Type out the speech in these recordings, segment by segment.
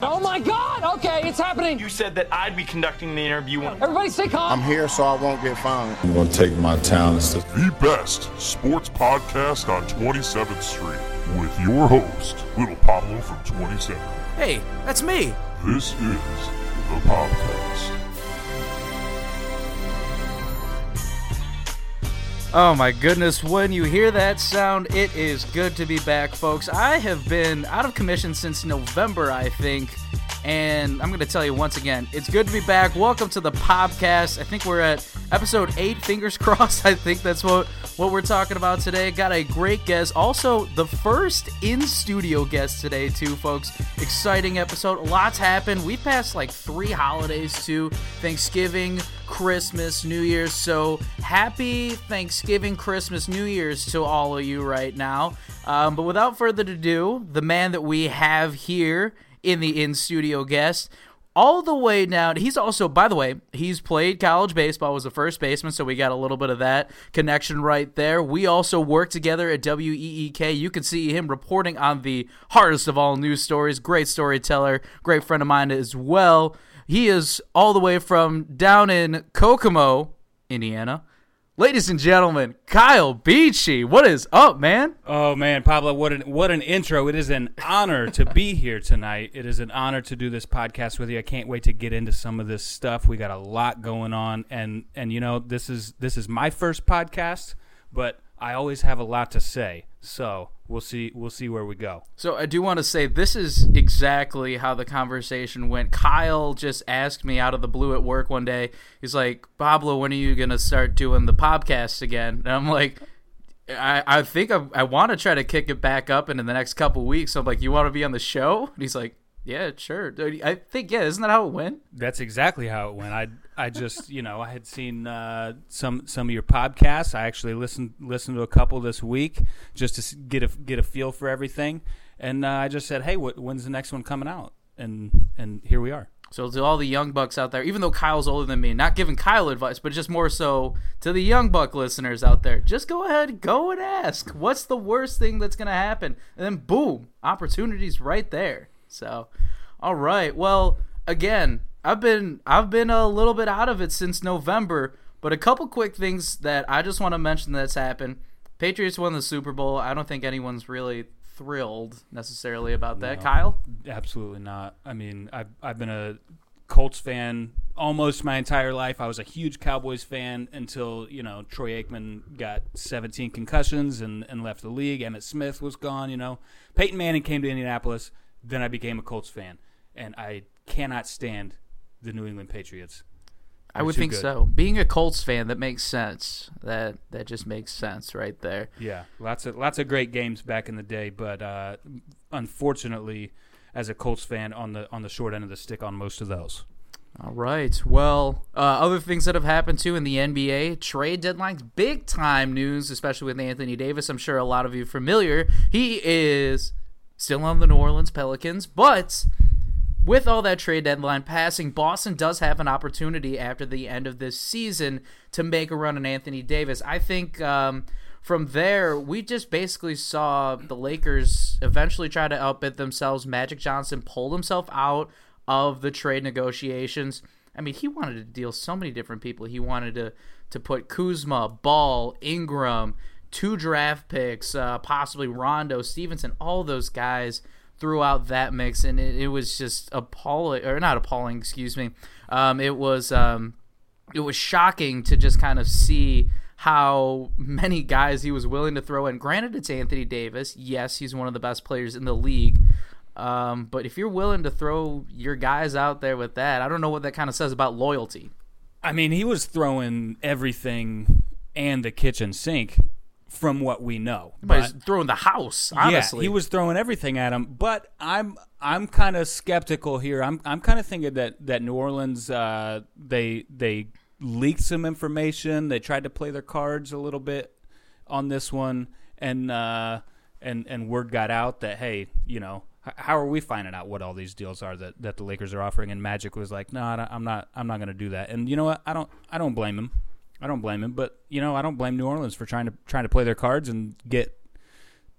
Oh my God! Okay, it's happening. You said that I'd be conducting the interview. Everybody stay calm. I'm here so I won't get fined. I'm going to take my talents to the best sports podcast on 27th Street with your host, Little Pablo from 27. Hey, that's me. This is the podcast. Oh my goodness, when you hear that sound, it is good to be back, folks. I have been out of commission since November, I think, and I'm going to tell you once again, it's good to be back. Welcome to the podcast. I think we're at episode 8, fingers crossed. I think that's what what we're talking about today. Got a great guest, also the first in-studio guest today too, folks. Exciting episode. Lots happened. We passed like 3 holidays too. Thanksgiving, Christmas, New Year's. So happy Thanksgiving, Christmas, New Year's to all of you right now. Um, but without further ado, the man that we have here in the in studio guest, all the way down. He's also, by the way, he's played college baseball, was a first baseman, so we got a little bit of that connection right there. We also work together at WEEK. You can see him reporting on the hardest of all news stories. Great storyteller, great friend of mine as well. He is all the way from down in Kokomo, Indiana. Ladies and gentlemen, Kyle Beachy, what is up, man? Oh man, Pablo, what an what an intro! It is an honor to be here tonight. It is an honor to do this podcast with you. I can't wait to get into some of this stuff. We got a lot going on, and and you know this is this is my first podcast, but I always have a lot to say. So we'll see we'll see where we go. So I do want to say this is exactly how the conversation went. Kyle just asked me out of the blue at work one day. He's like, "Pablo, when are you gonna start doing the podcast again?" And I'm like. I, I think I, I want to try to kick it back up in the next couple weeks. I'm like, you want to be on the show? And he's like, yeah, sure. I think yeah, isn't that how it went? That's exactly how it went. I I just you know I had seen uh, some some of your podcasts. I actually listened listened to a couple this week just to get a get a feel for everything, and uh, I just said, hey, what, when's the next one coming out? And and here we are. So to all the young bucks out there, even though Kyle's older than me, not giving Kyle advice, but just more so to the young buck listeners out there, just go ahead, go and ask, what's the worst thing that's gonna happen? And then boom, opportunities right there. So, all right. Well, again, I've been I've been a little bit out of it since November, but a couple quick things that I just want to mention that's happened. Patriots won the Super Bowl. I don't think anyone's really thrilled necessarily about that. No, Kyle? Absolutely not. I mean, I've I've been a Colts fan almost my entire life. I was a huge Cowboys fan until, you know, Troy Aikman got 17 concussions and, and left the league. Emmitt Smith was gone, you know. Peyton Manning came to Indianapolis then I became a Colts fan, and I cannot stand the New England Patriots. They're I would think good. so. Being a Colts fan, that makes sense. That that just makes sense right there. Yeah, lots of lots of great games back in the day, but uh, unfortunately, as a Colts fan, on the on the short end of the stick on most of those. All right. Well, uh, other things that have happened too in the NBA trade deadlines, big time news, especially with Anthony Davis. I'm sure a lot of you familiar. He is still on the New Orleans Pelicans, but with all that trade deadline passing, Boston does have an opportunity after the end of this season to make a run on Anthony Davis. I think um, from there, we just basically saw the Lakers eventually try to outbid themselves. Magic Johnson pulled himself out of the trade negotiations. I mean, he wanted to deal so many different people. He wanted to to put Kuzma, Ball, Ingram two draft picks, uh, possibly Rondo, Stephenson, all those guys throughout that mix, and it, it, was just appalling, or not appalling, excuse me. Um, it was um, it was shocking to just kind of see how many guys he was willing to throw in. Granted, it's Anthony Davis. Yes, he's one of the best players in the league. Um, but if you're willing to throw your guys out there with that, I don't know what that kind of says about loyalty. I mean, he was throwing everything and the kitchen sink from what we know. But throwing the house. Honestly, yeah, he was throwing everything at him. But I'm I'm kind of skeptical here. I'm I'm kind of thinking that that New Orleans uh, they they leaked some information. They tried to play their cards a little bit on this one, and uh, and and word got out that hey, you know. How are we finding out what all these deals are that, that the Lakers are offering? And Magic was like, "No, I'm not. I'm not going to do that." And you know what? I don't. I don't blame him. I don't blame him, but you know, I don't blame New Orleans for trying to trying to play their cards and get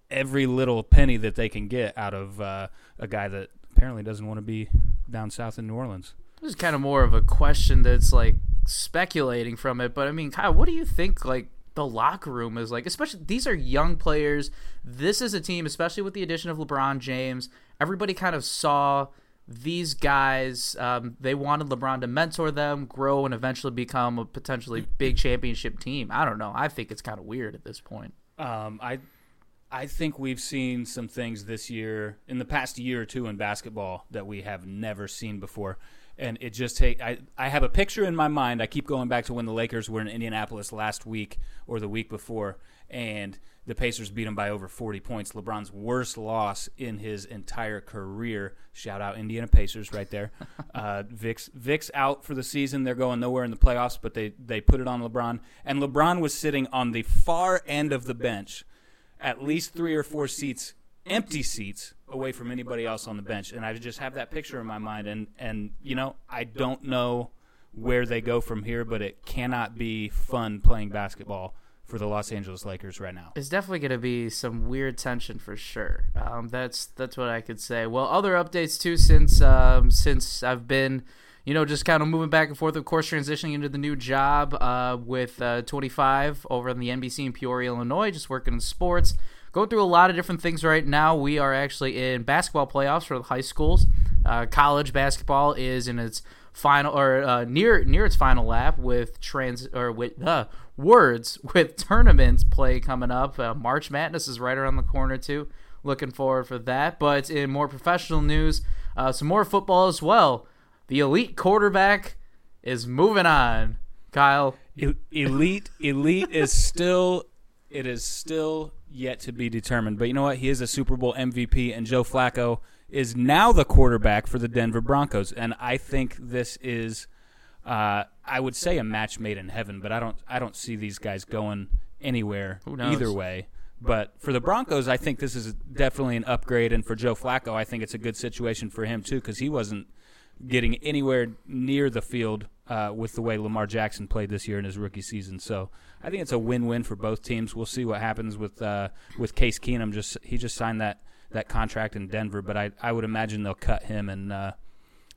every little penny that they can get out of uh, a guy that apparently doesn't want to be down south in New Orleans. This is kind of more of a question that's like speculating from it, but I mean, Kyle, what do you think like the locker room is like? Especially these are young players. This is a team, especially with the addition of LeBron James. Everybody kind of saw these guys. Um, they wanted LeBron to mentor them, grow, and eventually become a potentially big championship team. I don't know. I think it's kind of weird at this point. Um, I I think we've seen some things this year in the past year or two in basketball that we have never seen before. And it just take I, I have a picture in my mind. I keep going back to when the Lakers were in Indianapolis last week or the week before and the Pacers beat them by over 40 points. LeBron's worst loss in his entire career. Shout out Indiana Pacers right there. Uh, Vic's Vic's out for the season. They're going nowhere in the playoffs, but they they put it on LeBron. And LeBron was sitting on the far end of the bench, at least three or four seats, empty seats away from anybody else on the bench. And I just have that picture in my mind. And and you know I don't know where they go from here, but it cannot be fun playing basketball for the Los Angeles Lakers right now. It's definitely going to be some weird tension for sure. Um, that's that's what I could say. Well, other updates too since um, since I've been, you know, just kind of moving back and forth. Of course, transitioning into the new job uh, with uh, 25 over on the NBC in Peoria, Illinois, just working in sports. Going through a lot of different things right now. We are actually in basketball playoffs for the high schools. Uh, college basketball is in its final or uh, near near its final lap with trans or with uh, words with tournament play coming up. Uh, March Madness is right around the corner too. Looking forward for that. But in more professional news, uh, some more football as well. The elite quarterback is moving on. Kyle, elite, elite is still, it is still yet to be determined. But you know what? He is a Super Bowl MVP, and Joe Flacco is now the quarterback for the Denver Broncos. And I think this is, uh, I would say, a match made in heaven. But I don't, I don't see these guys going anywhere either way. But for the Broncos, I think this is definitely an upgrade, and for Joe Flacco, I think it's a good situation for him too, because he wasn't getting anywhere near the field uh, with the way Lamar Jackson played this year in his rookie season. So I think it's a win-win for both teams. We'll see what happens with uh, with Case Keenum. Just he just signed that that contract in Denver, but I I would imagine they'll cut him and uh,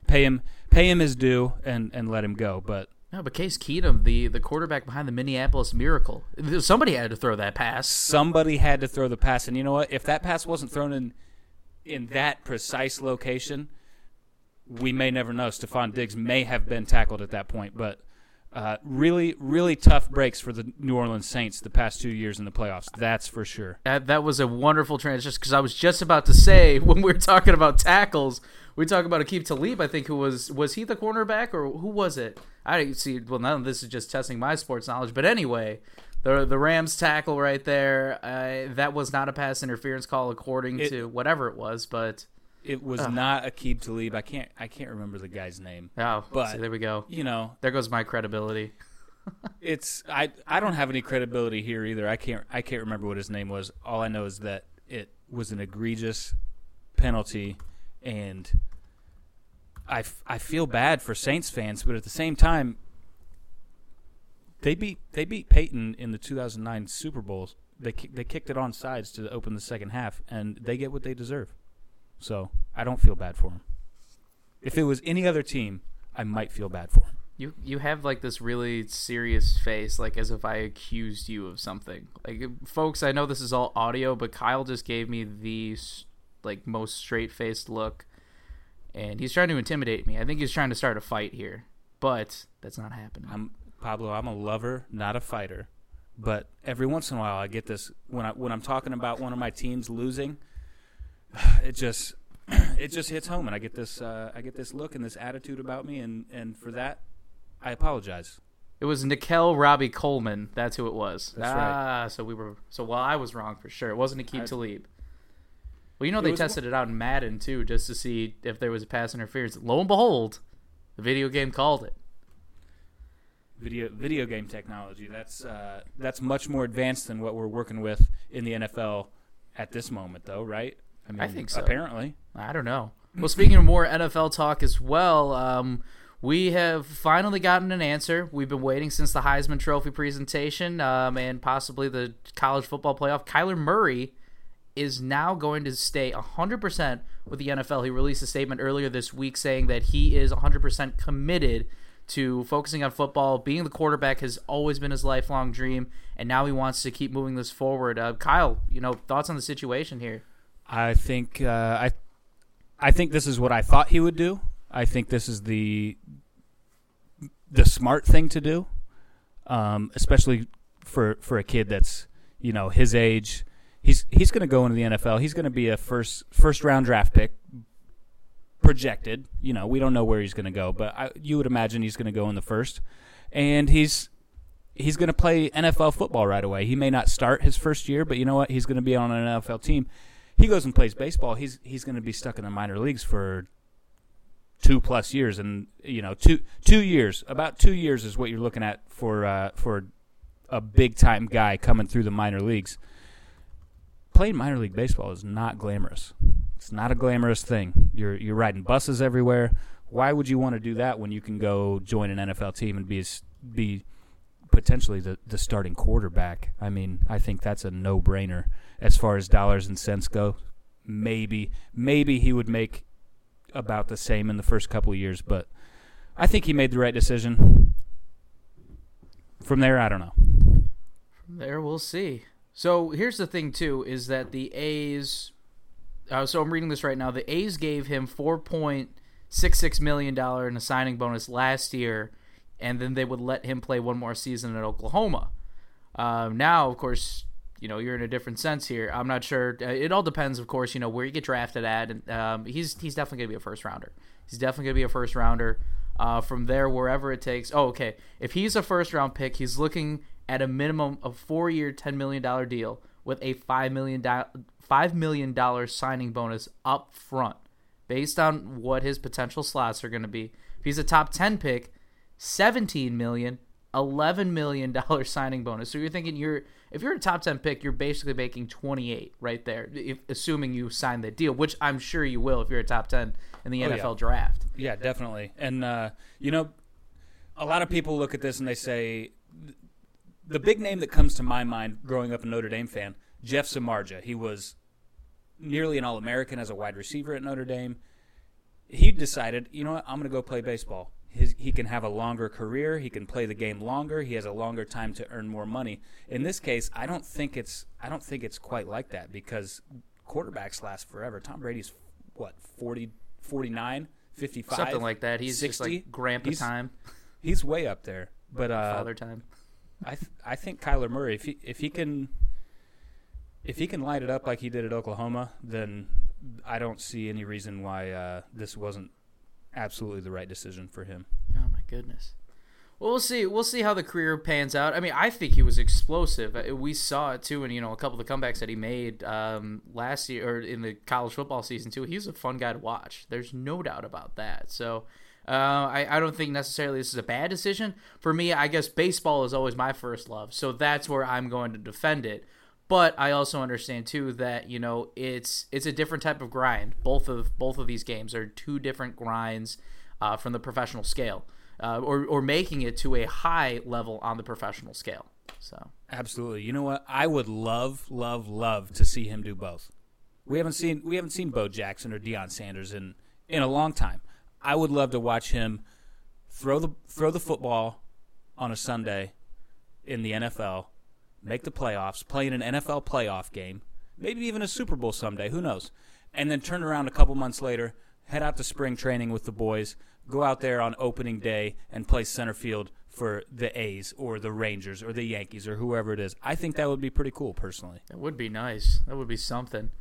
pay him pay him his due and and let him go. But no, but Case Keenum, the the quarterback behind the Minneapolis Miracle, somebody had to throw that pass. somebody had to throw the pass, and you know what? If that pass wasn't thrown in in that precise location, we may never know. Stefon Diggs may have been tackled at that point, but uh, really, really tough breaks for the New Orleans Saints the past two years in the playoffs. That's for sure. That, that was a wonderful transition because I was just about to say when we were talking about tackles, we talk about Akeem Talib. I think who was was he the cornerback or who was it? I see. Well, none of this is just testing my sports knowledge, but anyway, the the Rams tackle right there. Uh, that was not a pass interference call according It- to whatever it was, but It was not Aqib Talib. I can't. I can't remember the guy's name. oh, But- see, there we go. You know, There goes my credibility. it's I I don't have any credibility here either. I can't I can't remember what his name was. All I know is that it was an egregious penalty, and I, I feel bad for Saints fans, but at the same time, they beat they beat Peyton in the 2009 Super Bowls. They they kicked it on sides to open the second half, and they get what they deserve. So I don't feel bad for them. If it was any other team, I might feel bad for them. You you have like this really serious face, like as if I accused you of something. Like, folks, I know this is all audio, but Kyle just gave me the like most straight faced look, and he's trying to intimidate me. I think he's trying to start a fight here, but that's not happening. I'm Pablo. I'm a lover, not a fighter. But every once in a while, I get this when I when I'm talking about one of my teams losing. It just it just hits home, and I get this uh, I get this look and this attitude about me, and and for that, I apologize. It was Nickell Robey-Coleman. That's who it was. That's ah, so we were so well. I was wrong for sure. It wasn't Akeem I- Talib. Well, you know they was tested it out in Madden too, just to see if there was a pass interference. Lo and behold, the video game called it. Video video game technology that's uh, that's much more advanced than what we're working with in the NFL at this moment, though, right? I mean, think so. Apparently, I don't know. Well, speaking of more NFL talk as well, um, we have finally gotten an answer. We've been waiting since the Heisman Trophy presentation um, and possibly the college football playoff. Kyler Murray is now going to stay 100% with the NFL. He released a statement earlier this week saying that he is 100% committed to focusing on football. Being the quarterback has always been his lifelong dream, and now he wants to keep moving this forward. Uh, Kyle, you know, thoughts on the situation here? I think uh, I I think this is what I thought he would do. I think this is the the smart thing to do, um, especially for for a kid that's you know his age. He's he's going to go into the NFL. He's going to be a first first round draft pick projected. You know, we don't know where he's going to go, but I, you would imagine he's going to go in the first, and he's he's going to play NFL football right away. He may not start his first year, but you know what? He's going to be on an NFL team. He goes and plays baseball. He's he's going to be stuck in the minor leagues for two plus years, and you know, two two years, about two years is what you're looking at for uh, for a big time guy coming through the minor leagues. Playing minor league baseball is not glamorous. It's not a glamorous thing. You're you're riding buses everywhere. Why would you want to do that when you can go join an NFL team and be be potentially the, the starting quarterback? I mean, I think that's a no brainer as far as dollars and cents go. Maybe maybe he would make about the same in the first couple of years, but I think he made the right decision. From there, I don't know. From there, we'll see. So here's the thing, too, is that the A's. Uh, so I'm reading this right now. The A's gave him four point six six million dollar in a signing bonus last year, and then they would let him play one more season at Oklahoma. Uh, now, of course, you know you're in a different sense here. I'm not sure. Uh, it all depends, of course. You know where you get drafted at, and um, he's he's definitely gonna be a first rounder. He's definitely gonna be a first rounder. Uh, from there, wherever it takes. Oh, okay. If he's a first round pick, he's looking at a minimum of four year, ten million dollar deal with a five million five million dollar signing bonus up front, based on what his potential slots are going to be. If he's a top ten pick, seventeen million, eleven million dollar signing bonus. So you're thinking you're if you're a top 10 pick, you're basically making 28 right there, if, assuming you sign the deal, which I'm sure you will if you're a top 10 in the Oh, NFL yeah. draft. Yeah, definitely. And uh, you know, a lot of people look at this and they say the big name that comes to my mind growing up a Notre Dame fan, Jeff Samardzija. He was nearly an All-American as a wide receiver at Notre Dame. He decided, you know what, I'm going to go play baseball. His, he can have a longer career. He can play the game longer. He has a longer time to earn more money. In this case, I don't think it's I don't think it's quite like that because quarterbacks last forever. Tom Brady's what 40, 49, 55, Something like that. He's 60? just like grandpa He's- time, He's way up there. But uh, father time. I th- I think Kyler Murray, if he if he can if he can light it up like he did at Oklahoma, then I don't see any reason why uh, this wasn't absolutely the right decision for him. Oh my goodness. Well, we'll see. We'll see how the career pans out. I mean, I think he was explosive. Uh, We saw it too, and you know, a couple of the comebacks that he made um, last year or in the college football season too. He's a fun guy to watch. There's no doubt about that. So, uh, I, I don't think necessarily this is a bad decision for me. I guess baseball is always my first love, so that's where I'm going to defend it. But I also understand too that you know it's it's a different type of grind. Both of both of these games are two different grinds uh, from the professional scale, uh, or or making it to a high level on the professional scale. So Absolutely. You know what? I would love, love, love to see him do both. We haven't seen we haven't seen Bo Jackson or Deion Sanders in in a long time. I would love to watch him throw the throw the football on a Sunday in the NFL, make the playoffs, play in an NFL playoff game, maybe even a Super Bowl someday, who knows? And then turn around a couple months later, head out to spring training with the boys, go out there on opening day and play center field for the A's or the Rangers or the Yankees or whoever it is. I think that would be pretty cool personally. that would be nice. That would be something.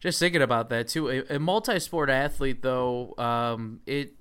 Just thinking about that too. A, a multi-sport athlete, though, um, it.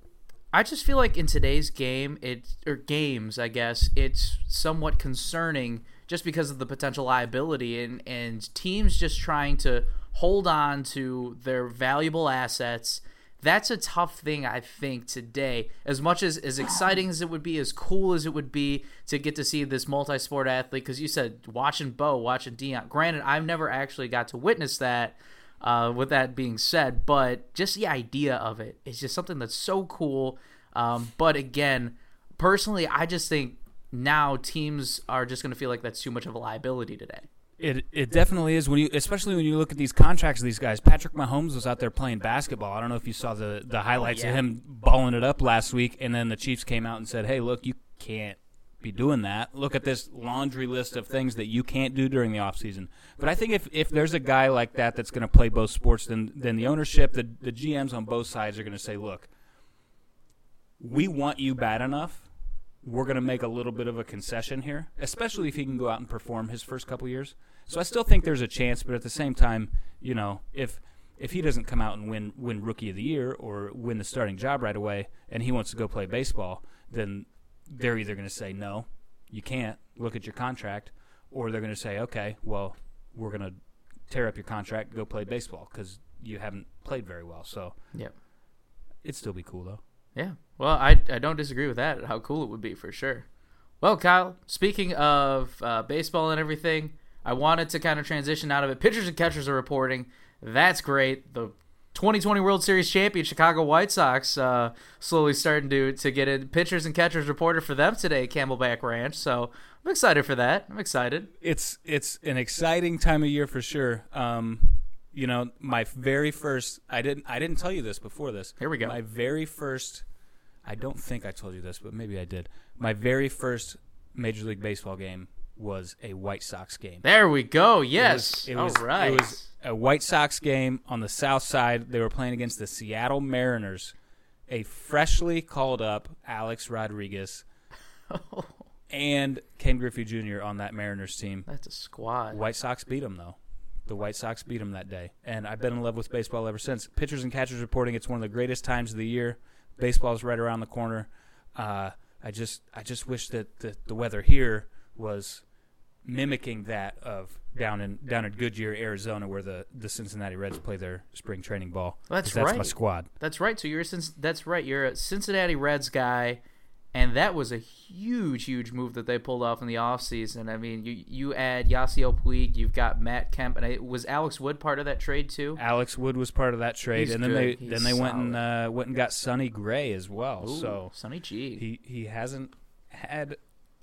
I just feel like in today's game, it or games, I guess, it's somewhat concerning just because of the potential liability and and teams just trying to hold on to their valuable assets. That's a tough thing, I think, today. As much as as exciting as it would be, as cool as it would be to get to see this multi-sport athlete, because you said watching Bo, watching Deion. Granted, I've never actually got to witness that. Uh, with that being said, but just the idea of it is just something that's so cool. Um, but again, personally, I just think now teams are just going to feel like that's too much of a liability today. It it definitely is when you, especially when you look at these contracts of these guys. Patrick Mahomes was out there playing basketball. I don't know if you saw the the highlights yeah. of him balling it up last week, and then the Chiefs came out and said, "Hey, look, you can't be doing that. Look at this laundry list of things that you can't do during the offseason. But I think if, if there's a guy like that that's going to play both sports, then then the ownership, the the GMs on both sides are going to say, look, we want you bad enough. We're going to make a little bit of a concession here, especially if he can go out and perform his first couple years. So I still think there's a chance, but at the same time, you know, if if he doesn't come out and win win rookie of the year or win the starting job right away, and he wants to go play baseball, then they're either going to say no, you can't look at your contract, or they're going to say okay, well, we're going to tear up your contract, go play baseball because you haven't played very well. So yeah, it'd still be cool though. Yeah. Well, I, I don't disagree with that. How cool it would be for sure. Well, Kyle, speaking of uh, baseball and everything, I wanted to kind of transition out of it. Pitchers and catchers are reporting. That's great. The 2020 World Series champion Chicago White Sox uh, slowly starting to to get in. Pitchers and catchers reported for them today at Camelback Ranch. So I'm excited for that. I'm excited. it's it's an exciting time of year for sure. Um, you know, my very first I didn't I didn't tell you this before this. Here we go. My very first I don't think I told you this, but maybe I did. My very first Major League Baseball game was a White Sox game. There we go. Yes. It was, All right. It was a White Sox game on the south side. They were playing against the Seattle Mariners. A freshly called up Alex Rodriguez and Ken Griffey Jr. on that Mariners team. That's a squad. White Sox beat them though. The White Sox beat them that day, and I've been in love with baseball ever since. Pitchers and catchers reporting it's one of the greatest times of the year. Baseball's right around the corner. Uh, I just, I just wish that the, the weather here was mimicking that of down in down in Goodyear, Arizona, where the, the Cincinnati Reds play their spring training ball. That's 'Cause that's my right. squad. That's right. So you're a Cinc- that's right. You're a Cincinnati Reds guy, and that was a huge, huge move that they pulled off in the offseason. I mean, you you add Yasiel Puig, you've got Matt Kemp, and I, was Alex Wood part of that trade too? Alex Wood was part of that trade, He's and then good. they He's then they went and uh, went and got Sonny Gray as well. Ooh, so Sonny G. he he hasn't had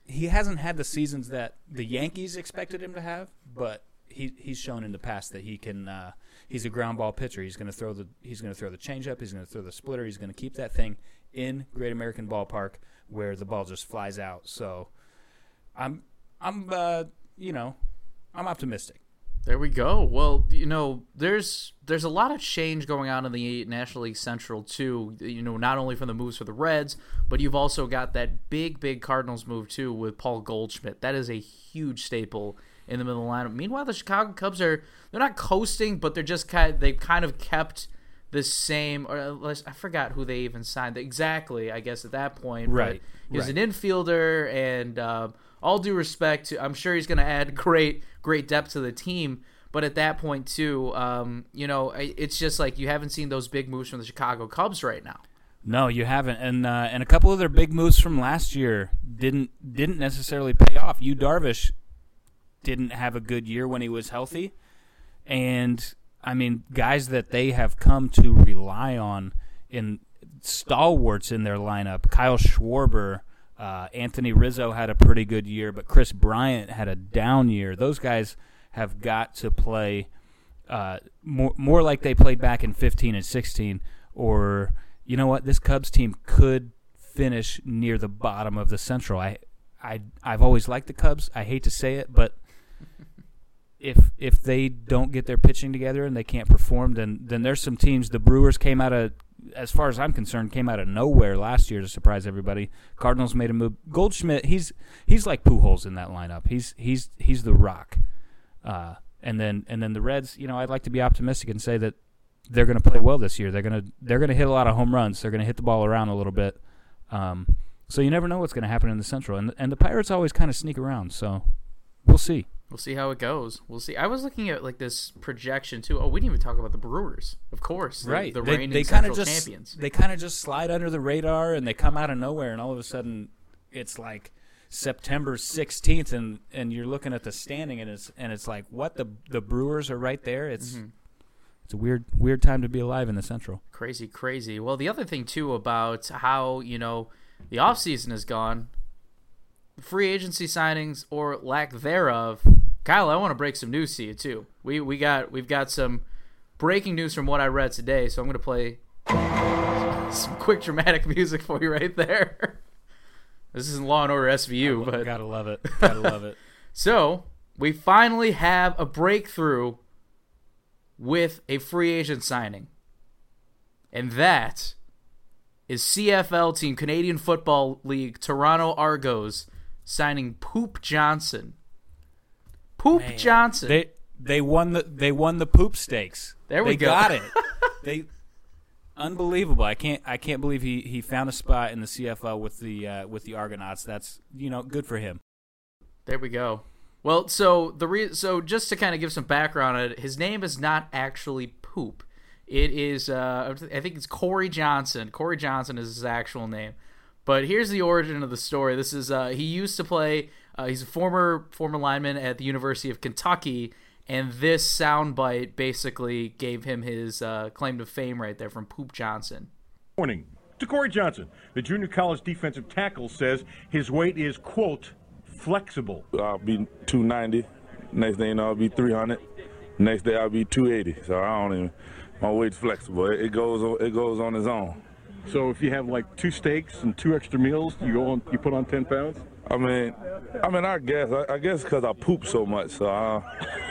he hasn't had the seasons that the Yankees expected him to have, but he he's shown in the past that he can. Uh, he's a ground ball pitcher. He's going to throw the he's going to throw the changeup. He's going to throw the splitter. He's going to keep that thing in Great American Ballpark where the ball just flies out. So I'm I'm uh, you know I'm optimistic. There we go. Well, you know, there's there's a lot of change going on in the National League Central too. You know, not only from the moves for the Reds, but you've also got that big, big Cardinals move too with Paul Goldschmidt. That is a huge staple in the middle of the lineup. Meanwhile, the Chicago Cubs are they're not coasting, but they're just kind of, they've kind of kept the same. Or unless, I forgot who they even signed exactly. I guess at that point, Right, But he's right. an infielder, and um, all due respect, to, I'm sure he's going to add great, great depth to the team. But at that point, too, um, you know, it's just like you haven't seen those big moves from the Chicago Cubs right now. No, you haven't, and uh, and a couple of their big moves from last year didn't didn't necessarily pay off. You Darvish didn't have a good year when he was healthy, and I mean guys that they have come to rely on in stalwarts in their lineup. Kyle Schwarber, uh, Anthony Rizzo had a pretty good year, but Kris Bryant had a down year. Those guys have got to play uh, more more like they played back in 15 and 16 or you know what this Cubs team could finish near the bottom of the central. I I I've always liked the Cubs. I hate to say it but if if they don't get their pitching together and they can't perform then then there's some teams. The Brewers came out of as far as I'm concerned came out of nowhere last year to surprise everybody Cardinals made a move Goldschmidt he's he's like Pujols in that lineup he's he's he's the rock uh, and then and then the Reds, you know, I'd like to be optimistic and say that they're going to play well this year. They're going to they're going to hit a lot of home runs. They're going to hit the ball around a little bit. Um, so you never know what's going to happen in the Central. And and the Pirates always kind of sneak around. So we'll see. We'll see how it goes. We'll see. I was looking at like this projection too. Oh, we didn't even talk about the Brewers, of course. The, right. the they reigning they Central just champions. they kind of just slide under the radar and they come out of nowhere and all of a sudden it's like September 16th and and you're looking at the standing and it's and it's like what the the Brewers are right there. It's Mm-hmm. it's a weird weird time to be alive in the Central. Crazy, crazy. Well, the other thing too about how you know the offseason has gone, free agency signings or lack thereof Kyle, I want to break some news to you too. We we got we've got some breaking news from what I read today, so I'm gonna play some quick dramatic music for you right there. This isn't Law and Order SVU, but Gotta love it. Gotta love it. so we finally have a breakthrough with a free agent signing, and that is CFL team Canadian Football League Toronto Argos signing Poop Johnson. Poop Johnson. They they won the they won the poop stakes. There we they go. got it. they unbelievable. I can't I can't believe he, he found a spot in the CFL with the uh, with the Argonauts. That's you know good for him. There we go. Well, so the re- so just to kind of give some background on it, his name is not actually Poop. It is uh, I think it's Corey Johnson. Corey Johnson is his actual name. But here's the origin of the story. This is uh, he used to play. Uh, he's a former former lineman at the University of Kentucky, and this soundbite basically gave him his uh, claim to fame right there from Poop Johnson. Morning. To Corey Johnson, the junior college defensive tackle says his weight is, quote, flexible. I'll be 290. Next thing you know, I'll be 300. Next day, I'll be 280. So I don't even. My weight's flexible. It, it goes. on- It goes on its own. So if you have like two steaks and two extra meals, you go on, you put on 10 pounds? I mean, I mean, I guess. I, I guess because I poop so much. So I,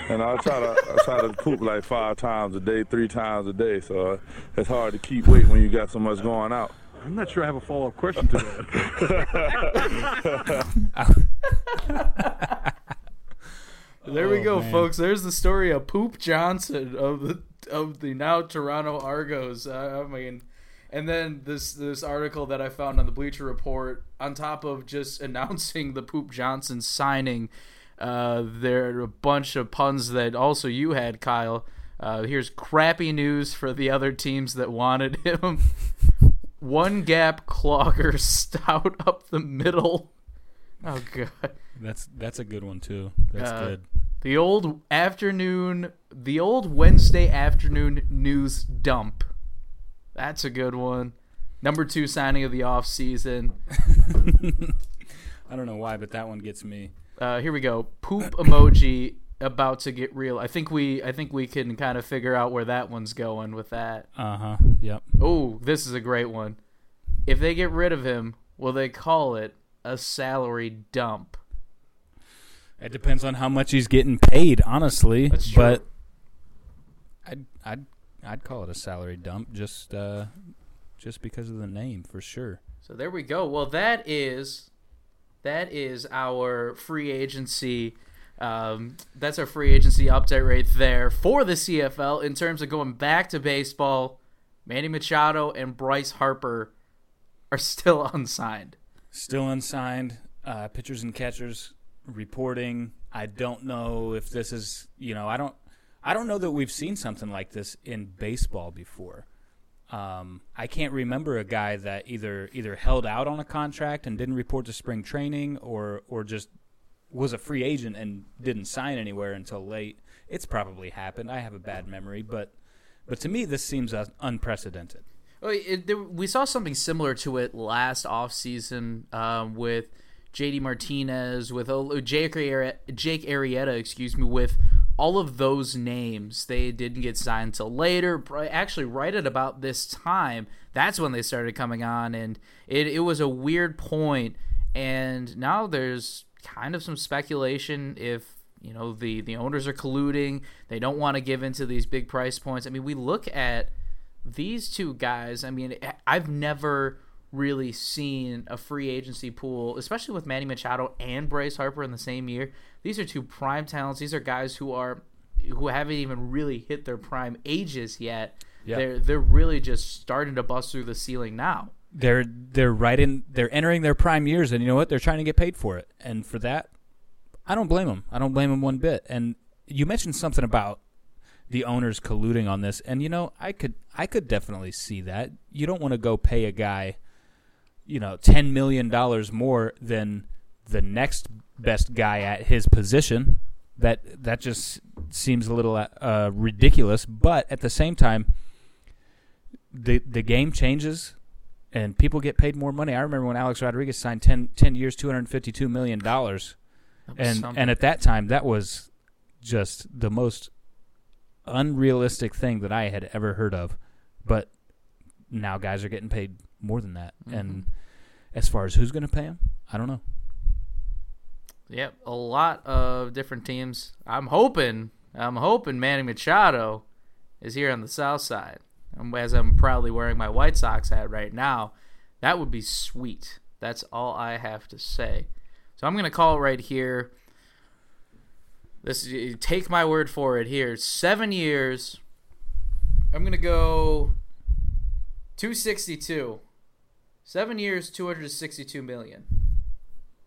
and I try to. I try to poop like five times a day, three times a day. So it's hard to keep weight when you got so much going out. I'm not sure I have a follow up question to that. There we Oh, go, man. folks. There's the story of Poop Johnson of the of the now Toronto Argos. Uh, I mean, and then this this article that I found on the Bleacher Report, on top of just announcing the Poop Johnson signing, uh, there are a bunch of puns that also you had, Kyle. Uh, here's crappy news for the other teams that wanted him. One gap clogger stout up the middle. Oh god. That's that's a good one too. That's Uh, good. The old afternoon, the old Wednesday afternoon news dump. That's a good one. Number two signing of the off season. I don't know why, but that one gets me. Uh, here we go. Poop emoji about to get real. I think we, I think we can kind of figure out where that one's going with that. Uh huh. Yep. Oh, this is a great one. If they get rid of him, will they call it a salary dump? It depends on how much he's getting paid, honestly. That's true. But I'd I'd I'd call it a salary dump just uh just because of the name for sure. So there we go. Well, that is that is our free agency. Um, that's our free agency update right there for the CFL in terms of going back to baseball. Manny Machado and Bryce Harper are still unsigned. Still unsigned. Uh, pitchers and catchers reporting. I don't know if this is you know I don't I don't know that we've seen something like this in baseball before. Um, I can't remember a guy that either either held out on a contract and didn't report to spring training, or or just was a free agent and didn't sign anywhere until late. It's probably happened. I have a bad memory, but but to me this seems unprecedented. Well, it, there, we saw something similar to it last offseason um, with JD Martinez, with Jake, Arri- Jake Arrieta, excuse me, with all of those names. They didn't get signed until later. Actually, right at about this time, that's when they started coming on, and it, it was a weird point. And now there's kind of some speculation if you know the the owners are colluding. They don't want to give into these big price points. I mean, we look at these two guys, I mean, I've never really seen a free agency pool, especially with Manny Machado and Bryce Harper in the same year. These are two prime talents. These are guys who are who haven't even really hit their prime ages yet. Yeah. They're they're really just starting to bust through the ceiling now. they're they're right in they're entering their prime years and you know what they're trying to get paid for it and for that i don't blame them i don't blame them one bit and you mentioned something about the owners colluding on this and you know i could i could definitely see that you don't want to go pay a guy you know 10 million dollars more than the next best guy at his position that that just seems a little uh, ridiculous but at the same time the the game changes and people get paid more money. I remember when Alex Rodriguez signed 10, 10 years, two hundred fifty two million dollars, and something. and at that time that was just the most unrealistic thing that I had ever heard of. But now guys are getting paid more than that. And as far as who's going to pay him, I don't know. Yep, a lot of different teams. I'm hoping, I'm hoping Manny Machado is here on the south side. Um, As I'm proudly wearing my White Sox hat right now, that would be sweet. That's all I have to say. So I'm gonna call it right here. This take my word for it. Here, seven years. I'm gonna go 262. Seven years, 262 million.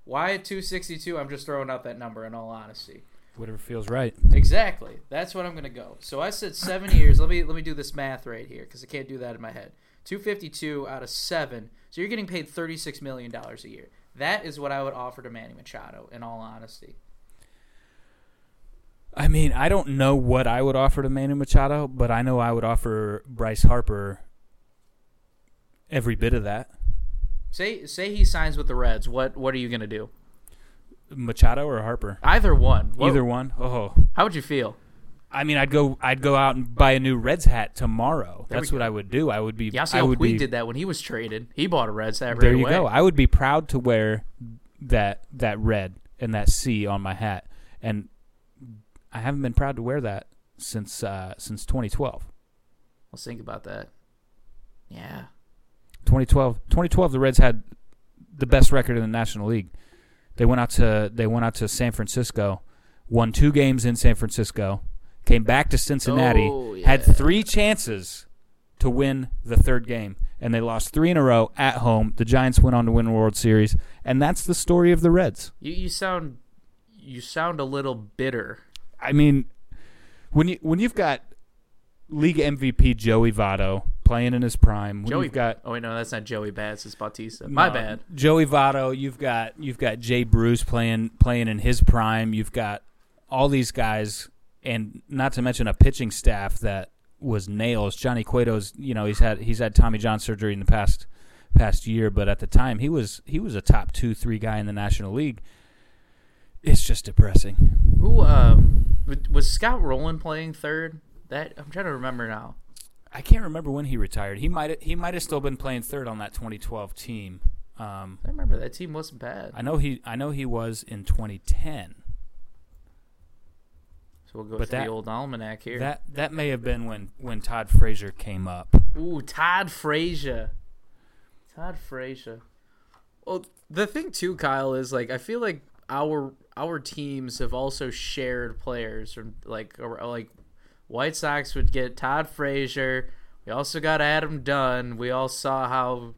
Why at 262? I'm just throwing out that number in all honesty. Whatever feels right. Exactly. That's what I'm gonna go. So I said seven years. Let me let me do this math right here because I can't do that in my head. 252 out of seven. So you're getting paid 36 million dollars a year. That is what I would offer to Manny Machado. In all honesty, I mean, I don't know what I would offer to Manny Machado, but I know I would offer Bryce Harper every bit of that. Say say he signs with the Reds. What what are you gonna do? Machado or Harper? Either one. Either one. Oh, How would you feel? I mean, I'd go. I'd go out and buy a new Reds hat tomorrow. There That's what. I would do. I would be. I Yasiel would Puig be, did that when he was traded. He bought a Reds hat right There you away. go. I would be proud to wear that that red and that C on my hat, and I haven't been proud to wear that since uh, since 2012. Let's think about that. Yeah. 2012, 2012, the Reds had the best record in the National League. They went out to they went out to San Francisco, won two games in San Francisco, came back to Cincinnati, Oh, had three chances to win the third game, and they lost three in a row at home. The Giants went on to win the World Series, and that's the story of the Reds. You you sound you sound a little bitter. I mean, when you when you've got league MVP Joey Votto playing in his prime, Joey you've got Oh wait, no, that's not Joey Bats. It's Bautista. My No, bad. Joey Votto. You've got you've got Jay Bruce playing playing in his prime. You've got all these guys, and not to mention a pitching staff that was nails. Johnny Cueto's. You know he's had he's had Tommy John surgery in the past past year, but at the time he was he was a top two three guy in the National League. It's just depressing. Who um was Scott Rolen playing third? That I'm trying to remember now. I can't remember when he retired. He might he might have still been playing third on that 2012 team. Um, I remember that team wasn't bad. I know he I know he was in 2010. So we'll go But to that- the old almanac here. That that may have been when when Todd Frazier came up. Ooh, Todd Frazier. Todd Frazier. Well, the thing too, Kyle, is like I feel like our our teams have also shared players from like or, like White Sox would get Todd Frazier. We also got Adam Dunn. We all saw how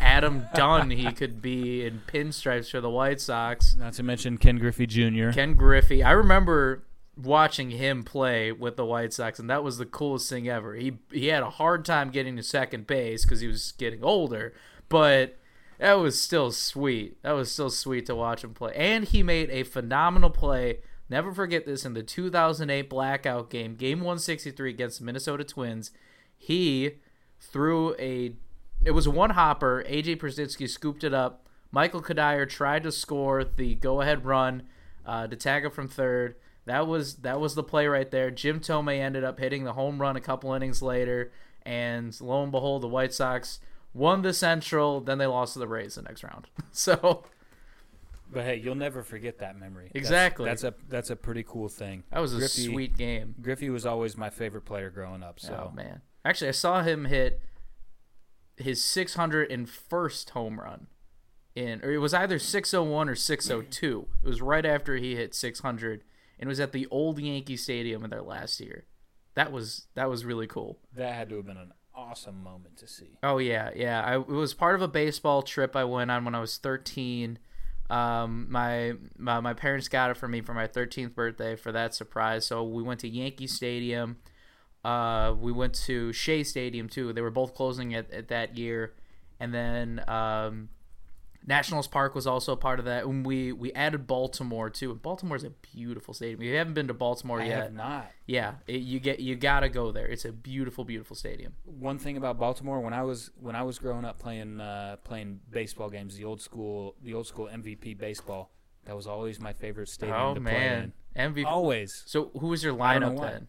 Adam Dunn he could be in pinstripes for the White Sox. Not to mention Ken Griffey Jr. Ken Griffey. I remember watching him play with the White Sox, and that was the coolest thing ever. He he had a hard time getting to second base because he was getting older, but that was still sweet. That was still sweet to watch him play, and he made a phenomenal play. Never forget this in the 2008 blackout game, Game 163 against the Minnesota Twins. He threw a it was one hopper. AJ Pierzynski scooped it up. Michael Cuddyer tried to score the go ahead run uh, to tag it from third. That was that was the play right there. Jim Thome ended up hitting the home run a couple innings later, and lo and behold, the White Sox won the Central. Then they lost to the Rays the next round. so But hey, you'll never forget that memory. That's- Exactly. That's, a that's a pretty cool thing. that was a Griffey- sweet game. Griffey was always my favorite player growing up. So Oh man, actually, I saw him hit his 601st home run in, or it was either 601 or 602. It was right after he hit 600, and it was at the old Yankee Stadium in their last year. That was that was really cool. that had to have been an awesome moment to see. Oh yeah, yeah. I it was part of a baseball trip I went on when I was 13. Um, my, my my parents got it for me for my 13th birthday for that surprise. So we went to Yankee Stadium. Uh, we went to Shea Stadium too. They were both closing at, at that year, and then um, Nationals Park was also a part of that. And we we added Baltimore too. Baltimore's a beautiful stadium. If you haven't been to Baltimore I yet, have not. yeah, it, you get you gotta go there. It's a beautiful, beautiful stadium. One thing about Baltimore when I was when I was growing up playing uh, playing baseball games, the old school the old school MVP baseball, That was always my favorite stadium Oh to play man, in. MVP. Always. So who was your I don't know lineup then?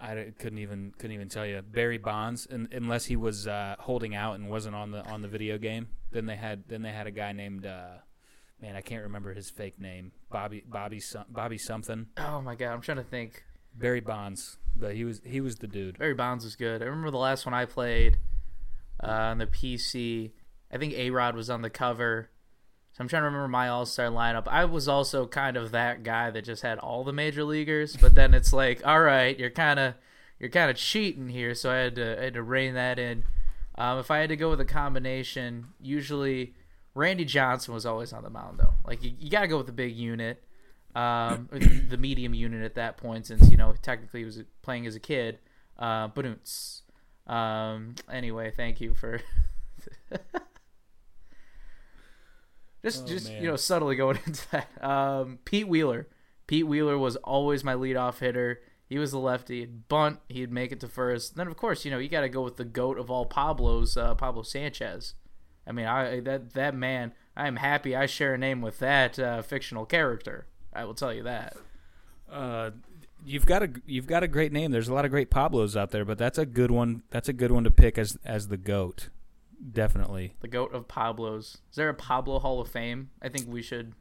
I couldn't even couldn't even tell you Barry Bonds, un unless he was uh, holding out and wasn't on the on the video game. Then they had then they had a guy named uh, man I can't remember his fake name Bobby Bobby Bobby something Oh my god, I'm trying to think. Barry Bonds, but he was he was the dude. Barry Bonds was good. I remember the last one I played uh, on the PC. I think A Rod was on the cover. So I'm trying to remember my All Star lineup. I was also kind of that guy that just had all the major leaguers, but then it's like, all right, you're kind of you're kind of cheating here. So I had to I had to rein that in. Um, if I had to go with a combination, usually Randy Johnson was always on the mound though. Like you, you got to go with the big unit, um, the, medium unit at that point, since you know technically he was playing as a kid. Uh, Badoonts. Um, anyway, thank you for just Oh, just man. you know subtly going into that. Um, Pete Wheeler. Pete Wheeler was always my leadoff hitter. He was the lefty. He'd bunt. He'd make it to first. Then of course you know you got to go with the goat of all Pablos, uh, Pablo Sanchez. I mean, I that that man. I am happy I share a name with that uh, fictional character. I will tell you that. Uh, you've got a you've got a great name. There's a lot of great Pablos out there, but that's a good one. That's a good one to pick as as the goat. Definitely. The goat of Pablos. Is there a Pablo Hall of Fame? I think we should.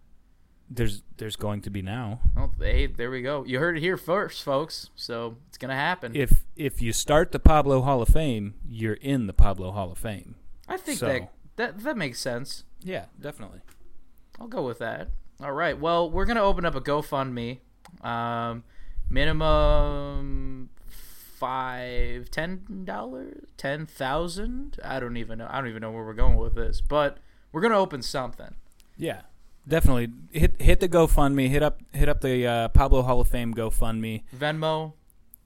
There's there's going to be now. Well, hey, there we go. You heard it here first, folks. So it's gonna happen. If if you start the Pablo Hall of Fame, you're in the Pablo Hall of Fame. I think so- that that that makes sense. Yeah, definitely. I'll go with that. All right. Well, we're gonna open up a GoFundMe. Um, minimum five, ten dollars, ten thousand. I don't even know. I don't even know where we're going with this, but we're gonna open something. Yeah, definitely. Hit hit the GoFundMe. Hit up hit up the uh, Pablo Hall of Fame GoFundMe. Venmo.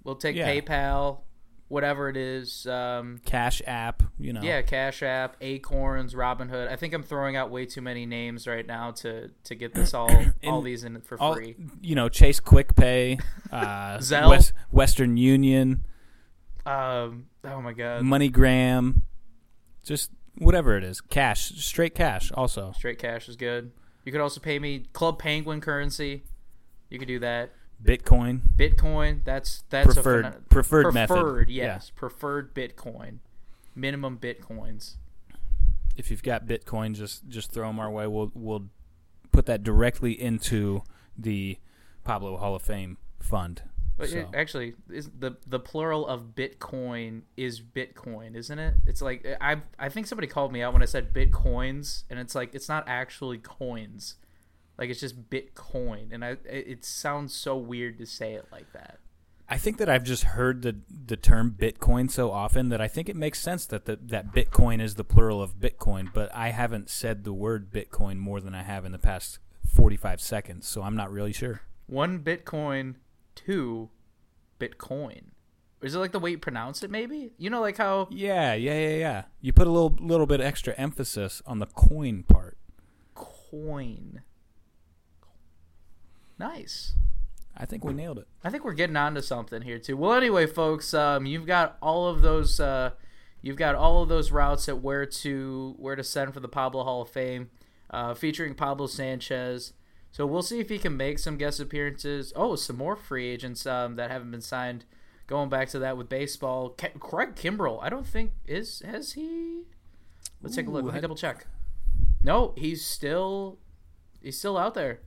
We'll take Yeah. PayPal, whatever it is. Um, Cash App. You know. Yeah, Cash App, Acorns, Robinhood. I think I'm throwing out way too many names right now to to get this all all these in for all- free. you know, Chase Quick Pay, uh, Zelle. West, Western Union, Um, oh my god, MoneyGram, just whatever it is. Cash, straight cash. Also, straight cash is good. You could also pay me Club Penguin currency. You could do that. Bitcoin. Bitcoin. That's that's Preferred- a phen- preferred method. Preferred, Yeah. yes, preferred Bitcoin. Minimum bitcoins. If you've got Bitcoin, just just throw them our way. We'll we'll put that directly into the Pablo Hall of Fame fund. But So- actually, is the the plural of Bitcoin is Bitcoin, isn't it? It's like I I think somebody called me out when I said Bitcoins, and it's like it's not actually coins, like it's just Bitcoin, and I it, sounds so weird to say it like that. I think that I've just heard the the term Bitcoin so often that I think it makes sense that the, that Bitcoin is the plural of Bitcoin, but I haven't said the word Bitcoin more than I have in the past 45 seconds, so I'm not really sure. One Bitcoin, two Bitcoin. Is it like the way you pronounce it? Maybe you know, like how Yeah, yeah, yeah, yeah. You put a little little bit extra emphasis on the coin part. coin. Nice. I think we nailed it. I think we're getting onto something here too. Well, anyway, folks, um, you've got all of those. Uh, you've got all of those routes at where to where to send for the Pablo Hall of Fame, uh, featuring Pablo Sanchez. So we'll see if he can make some guest appearances. Oh, some more free agents um, that haven't been signed. Going back to that with baseball, Ke- Craig Kimbrel. I don't think is has he. Let's take a look. Let me double check. No, he's still he's still out there.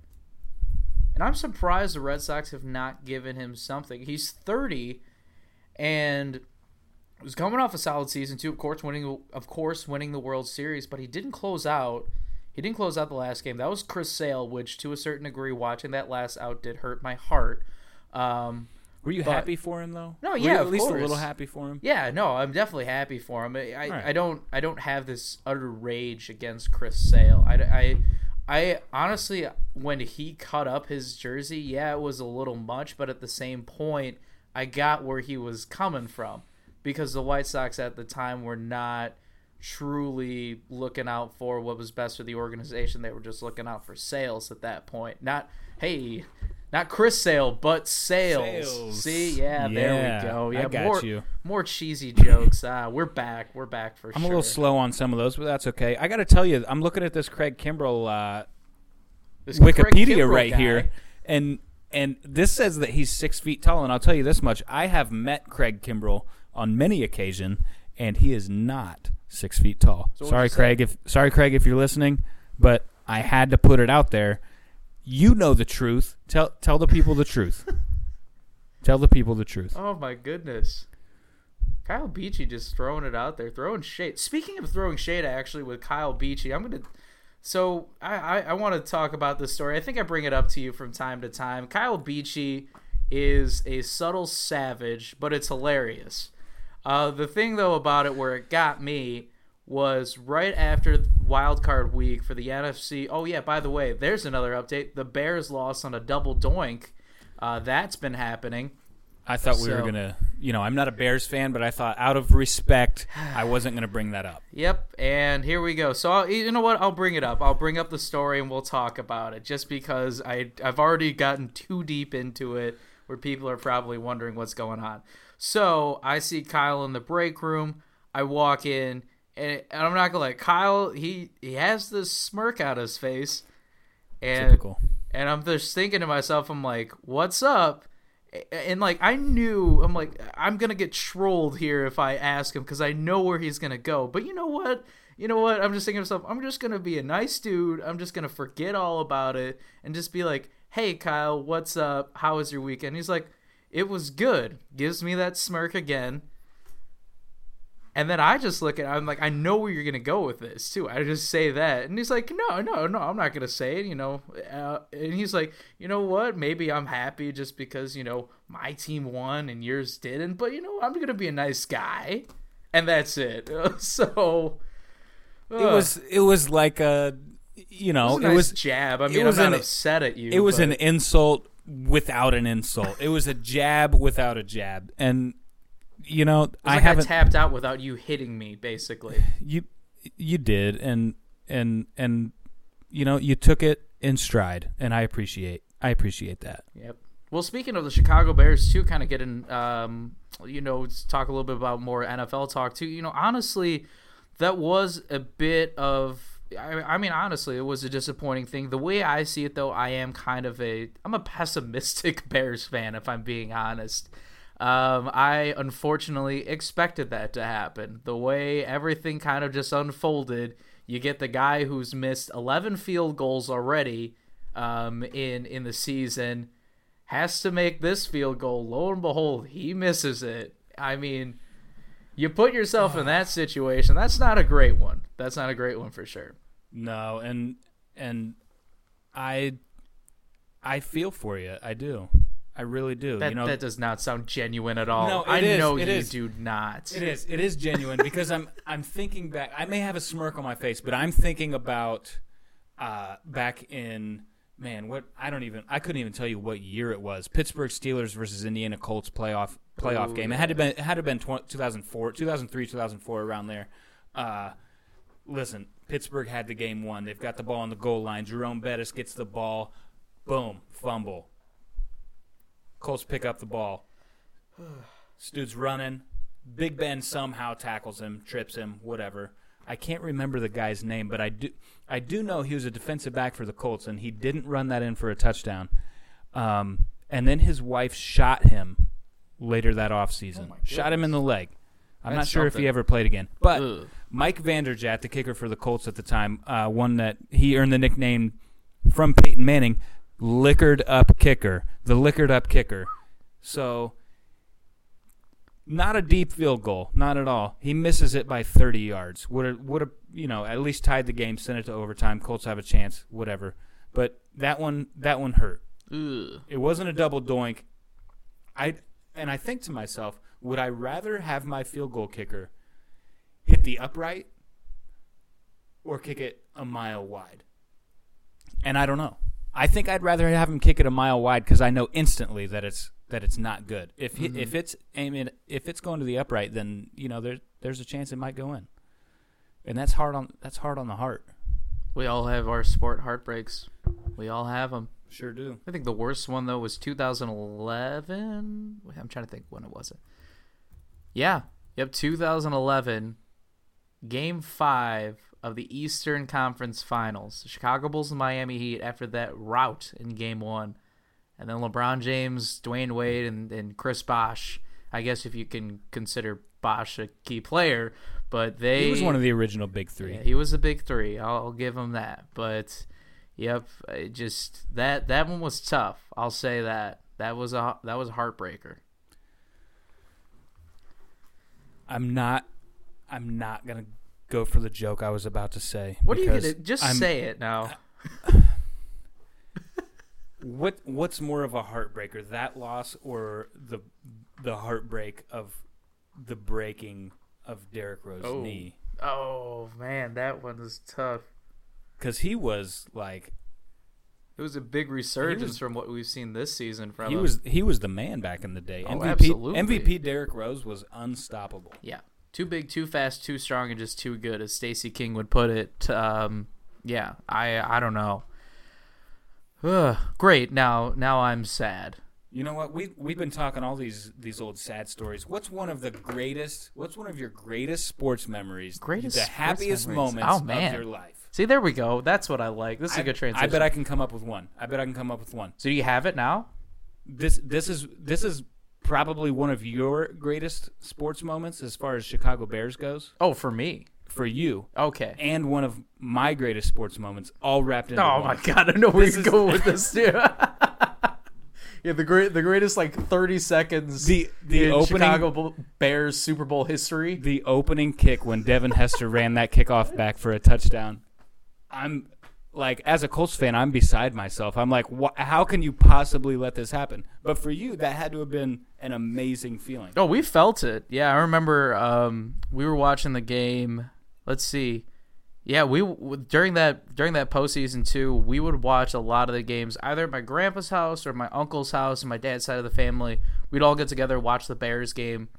And I'm surprised the Red Sox have not given him something. He's 30 and was coming off a solid season too, of course winning of course winning the World Series, but he didn't close out. He didn't close out the last game. That was Chris Sale, which to a certain degree watching that last out did hurt my heart. Um Were you But- happy for him though? No, yeah, you at least course. a little happy for him. yeah, no, I'm definitely happy for him. I, I, Right. I don't I don't have this utter rage against Chris Sale. I, I, I honestly, when he cut up his jersey, yeah, it was a little much, but at the same point, I got where he was coming from because the White Sox at the time were not truly looking out for what was best for the organization. They were just looking out for sales at that point. Not hey, not Chris Sale, but sales. Sales. See, yeah, there we go. I Yeah, got more, you. more cheesy jokes. Ah, we're back. We're back for sure. I'm a little slow on some of those, but that's okay. I got to tell you, I'm looking at this Craig Kimbrel uh, This Wikipedia Kimbrel right guy. here, and and this says that he's six feet tall. And I'll tell you this much: I have met Craig Kimbrel on many occasion, and he is not six feet tall. So sorry. Craig. If sorry, Craig, if you're listening, but I had to put it out there. You know the truth. Tell tell the people the truth. tell the people the truth. Oh my goodness. Kyle Beachy just throwing it out there, throwing shade. Speaking of throwing shade, actually, with Kyle Beachy, I'm gonna. So I I, I want to talk about this story. I think I bring it up to you from time to time. Kyle Beachy is a subtle savage, but it's hilarious. Uh, the thing though about it, where it got me, was right after wild card week for the NFC. Oh yeah, by the way, there's another update. The Bears lost on a double doink. Uh, that's been happening. I thought we were gonna, you know, I'm not a Bears fan, but I thought out of respect, I wasn't gonna bring that up. Yep, and here we go. So I'll, you know what? I'll bring it up. I'll bring up the story and we'll talk about it. Just because I I've already gotten too deep into it, where people are probably wondering what's going on. So I see Kyle in the break room. I walk in, and, I'm not gonna let Kyle, he he has this smirk on his face, and Typical. and I'm just thinking to myself, I'm like, what's up? And like I knew, I'm like, I'm gonna get trolled here if I ask him because I know where he's gonna go. But you know what? You know what? I'm just thinking to myself, I'm just gonna be a nice dude. I'm just gonna forget all about it and just be like, Hey Kyle, what's up? How was your weekend? He's like, It was good. Gives me that smirk again. And then I just look at I'm like, I know where you're gonna go with this too. I just say that, and he's like, No, no, no, I'm not gonna say it. You know, uh, and he's like, You know what? Maybe I'm happy just because you know my team won and yours didn't. But you know, I'm gonna be a nice guy, and that's it. so It was it was like a, you know, it was, a it was jab. I mean, it was I'm not an- upset at you. It was but- an insult without an insult. It was a jab without a jab, and you know, I like haven't. I tapped out without you hitting me, basically. you you did, and and and you know, you took it in stride, and I appreciate I appreciate that. Yep. Well, speaking of the Chicago Bears, too, kind of getting, um, you know, talk a little bit about more NFL talk too. You know, honestly, that was a bit of. I, mean, honestly, it was a disappointing thing. The way I see it, though, I am kind of a. I'm a pessimistic Bears fan, if I'm being honest. Um, I unfortunately expected that to happen. The way everything kind of just unfolded, you get the guy who's missed 11 field goals already um, in in the season has to make this field goal. Lo and behold, he misses it. I mean, you put yourself in that situation. That's not a great one. That's not a great one for sure. No, and and I I feel for you. I do. I really do. That, you know, that does not sound genuine at all. No, I is, know you is. do not. It is. It is genuine because I'm I'm thinking back. I may have a smirk on my face, but I'm thinking about uh, back in man. What I don't even. I couldn't even tell you what year it was. Pittsburgh Steelers versus Indiana Colts playoff playoff Ooh, game. It had to been. It had to been 2004, 2003, 2004, around there. Uh, listen, Pittsburgh had the game won. They've got the ball on the goal line. Jerome Bettis gets the ball. Boom, fumble. Colts pick up the ball. This dude's running. Big Ben somehow tackles him, trips him, whatever. I can't remember the guy's name, but I do I do know he was a defensive back for the Colts, and he didn't run that in for a touchdown. Um, and then his wife shot him later that offseason. shot him in the leg. I'm not That's sure if he ever played again. But Ugh. Mike Vanderjagt, the kicker for the Colts at the time, uh, one that he earned the nickname from Peyton Manning, liquored up kicker, the liquored up kicker. So, not a deep field goal, not at all. He misses it by 30 yards. Would have, would have, you know, at least tied the game, sent it to overtime. Colts have a chance, whatever. But that one, that one hurt. Ugh. It wasn't a double doink. I and I think to myself, would I rather have my field goal kicker hit the upright or kick it a mile wide? And I don't know. I think I'd rather have him kick it a mile wide because I know instantly that it's that it's not good. If he, if mm-hmm. it's aiming if it's going to the upright, then you know there's there's a chance it might go in, and that's hard on that's hard on the heart. We all have our sport heartbreaks. We all have them. Sure do. I think the worst one though was 2011. Wait, I'm trying to think when it was it. Yeah. Yep, 2011. Game 5 of the Eastern Conference Finals. The Chicago Bulls and Miami Heat after that rout in game one. And then LeBron James, Dwyane Wade, and, and Chris Bosh. I guess if you can consider Bosh a key player, but they He was one of the original big three. yeah, he was a big three. I'll, I'll give him that. But yep, it just that that one was tough. I'll say that that was a that was a heartbreaker. I'm not. I'm not gonna go for the joke I was about to say. What are you gonna just I'm- say it now? What What's more of a heartbreaker, that loss or the the heartbreak of the breaking of Derrick Rose's Oh. knee? Oh man, that one was tough. Because he was like It was a big resurgence was- from what we've seen this season from he him. was he was the man back in the day. Oh, MVP absolutely. MVP Derrick Rose was unstoppable. Yeah, too big, too fast, too strong, and just too good, as Stacey King would put it. Um, yeah, I I don't know. Ugh, great. Now now I'm sad. You know what? We we've been talking all these these old sad stories. What's one of the greatest? What's one of your greatest sports memories? Greatest the happiest memories. moments Oh, man. of your life. See, there we go. That's what I like. This is a good transition. I bet I can come up with one. I bet I can come up with one. So do you have it now? This this is this is probably one of your greatest sports moments as far as Chicago Bears goes Oh, for me. for you, Okay. and one of my greatest sports moments, all wrapped in. Oh my god, I know where This you're is- going with this too. yeah, the great, the greatest like 30 seconds. The- the in opening- Chicago Bears Super Bowl history. the opening kick when Devin Hester ran that kickoff back for a touchdown. I'm like, as a Colts fan, I'm beside myself. I'm like, wh- how can you possibly let this happen? But for you, that had to have been an amazing feeling. Oh, we felt it. Yeah, I remember um, we were watching the game. Let's see. Yeah, we during that during that postseason too. We would watch a lot of the games either at my grandpa's house or my uncle's house and my dad's side of the family. We'd all get together watch the Bears game.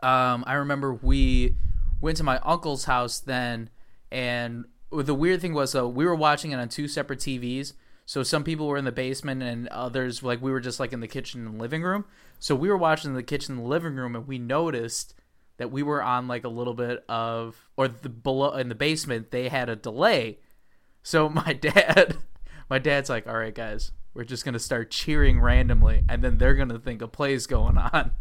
Um, I remember we went to my uncle's house then, and the weird thing was though we were watching it on two separate TVs. So some people were in the basement and others like we were just like in the kitchen and living room. So we were watching in the kitchen and living room and we noticed that we were on like a little bit of or the below in the basement they had a delay. So my dad my dad's like, "All right guys, we're just going to start cheering randomly and then they're going to think a play's going on."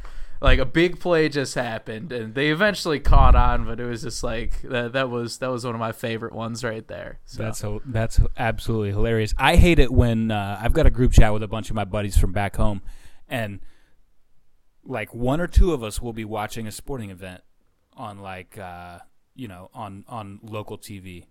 Like a big play just happened and they eventually caught on, but it was just like that, that was that was one of my favorite ones right there. So That's that's absolutely hilarious. I hate it when uh, I've got a group chat with a bunch of my buddies from back home, and like one or two of us will be watching a sporting event on like uh, you know on on local TV,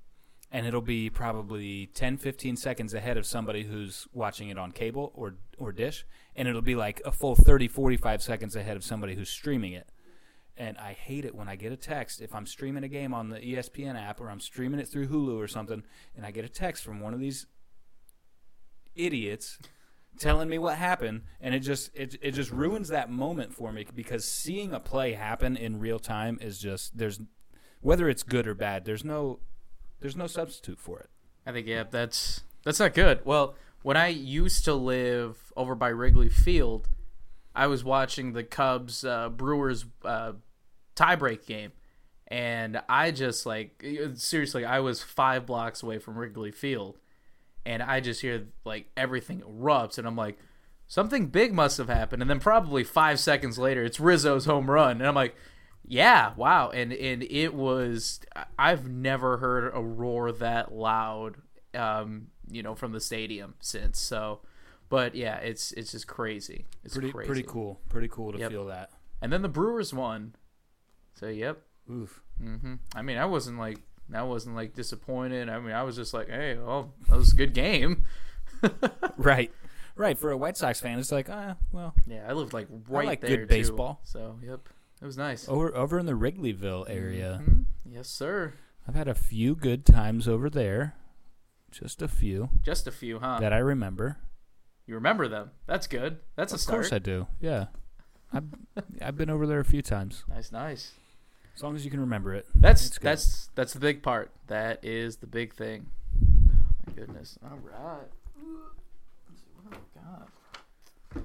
and it'll be probably 10, 15 seconds ahead of somebody who's watching it on cable or or dish, and it'll be like a full 30, 45 seconds ahead of somebody who's streaming it. And I hate it when I get a text if I'm streaming a game on the ESPN app or I'm streaming it through Hulu or something, and I get a text from one of these idiots telling me what happened, and it just it it just ruins that moment for me because seeing a play happen in real time is just there's whether it's good or bad, there's no there's no substitute for it. I think yeah, that's that's not good. Well, when I used to live over by Wrigley Field, I was watching the Cubs uh, Brewers uh, tiebreak game, and I just like seriously, I was five blocks away from Wrigley Field, and I just hear like everything erupts, and I'm like, something big must have happened, and then probably five seconds later, it's Rizzo's home run, and I'm like. Yeah, wow, and and it was. I've never heard a roar that loud, um, you know, from the stadium since. So, but yeah, it's it's just crazy. It's Pretty crazy. pretty cool. Pretty cool to Yep. feel that. And then the Brewers won. So yep. Oof. hmm I mean, I wasn't like I wasn't like disappointed. I mean, I was just like, hey, well, that was a good game. Right. Right. For a White Sox fan, it's like, ah, well, Yeah, I lived like right like there good too. baseball. So yep, it was nice. over over in the Wrigleyville area. Mhm. Yes, sir. I've had a few good times over there. Just a few Just a few, huh? that I remember. you remember them? That's good. That's a start. Of course I do. Yeah. I've I've been over there a few times. Nice, nice. As long as you can remember it. That's that's that's the big part. That is the big thing. Oh my goodness. All right. Oh God.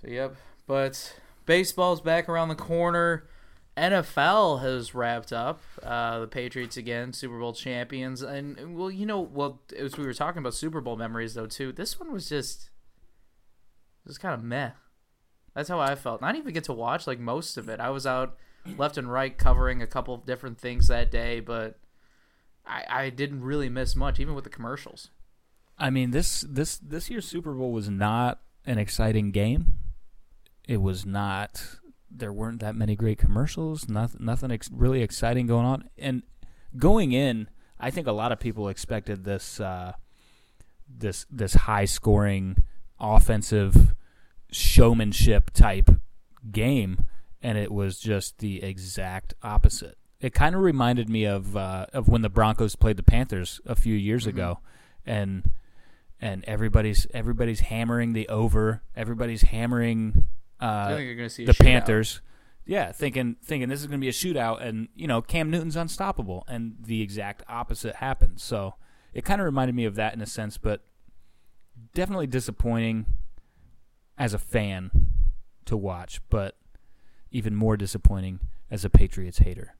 So yep, but baseball's back around the corner. NFL has wrapped up. Uh, the Patriots again, Super Bowl champions, and well, you know, well, as we were talking about Super Bowl memories though too, this one was just, just kind of meh. That's how I felt. And I didn't even get to watch like most of it. I was out left and right covering a couple of different things that day, but I, I didn't really miss much, even with the commercials. I mean this this this year's Super Bowl was not an exciting game. It was not. There weren't that many great commercials. Nothing, nothing ex- really exciting going on. And going in, I think a lot of people expected this uh, this this high scoring offensive showmanship type game, and it was just the exact opposite. It kind of reminded me of uh, of when the Broncos played the Panthers a few years Mm-hmm. ago, and and everybody's everybody's hammering the over. Everybody's hammering uh, I think you're gonna see the shootout. Panthers. Yeah, thinking thinking this is going to be a shootout, and you know Cam Newton's unstoppable, and the exact opposite happened. So it kind of reminded me of that in a sense, but definitely disappointing as a fan to watch, but even more disappointing as a Patriots hater.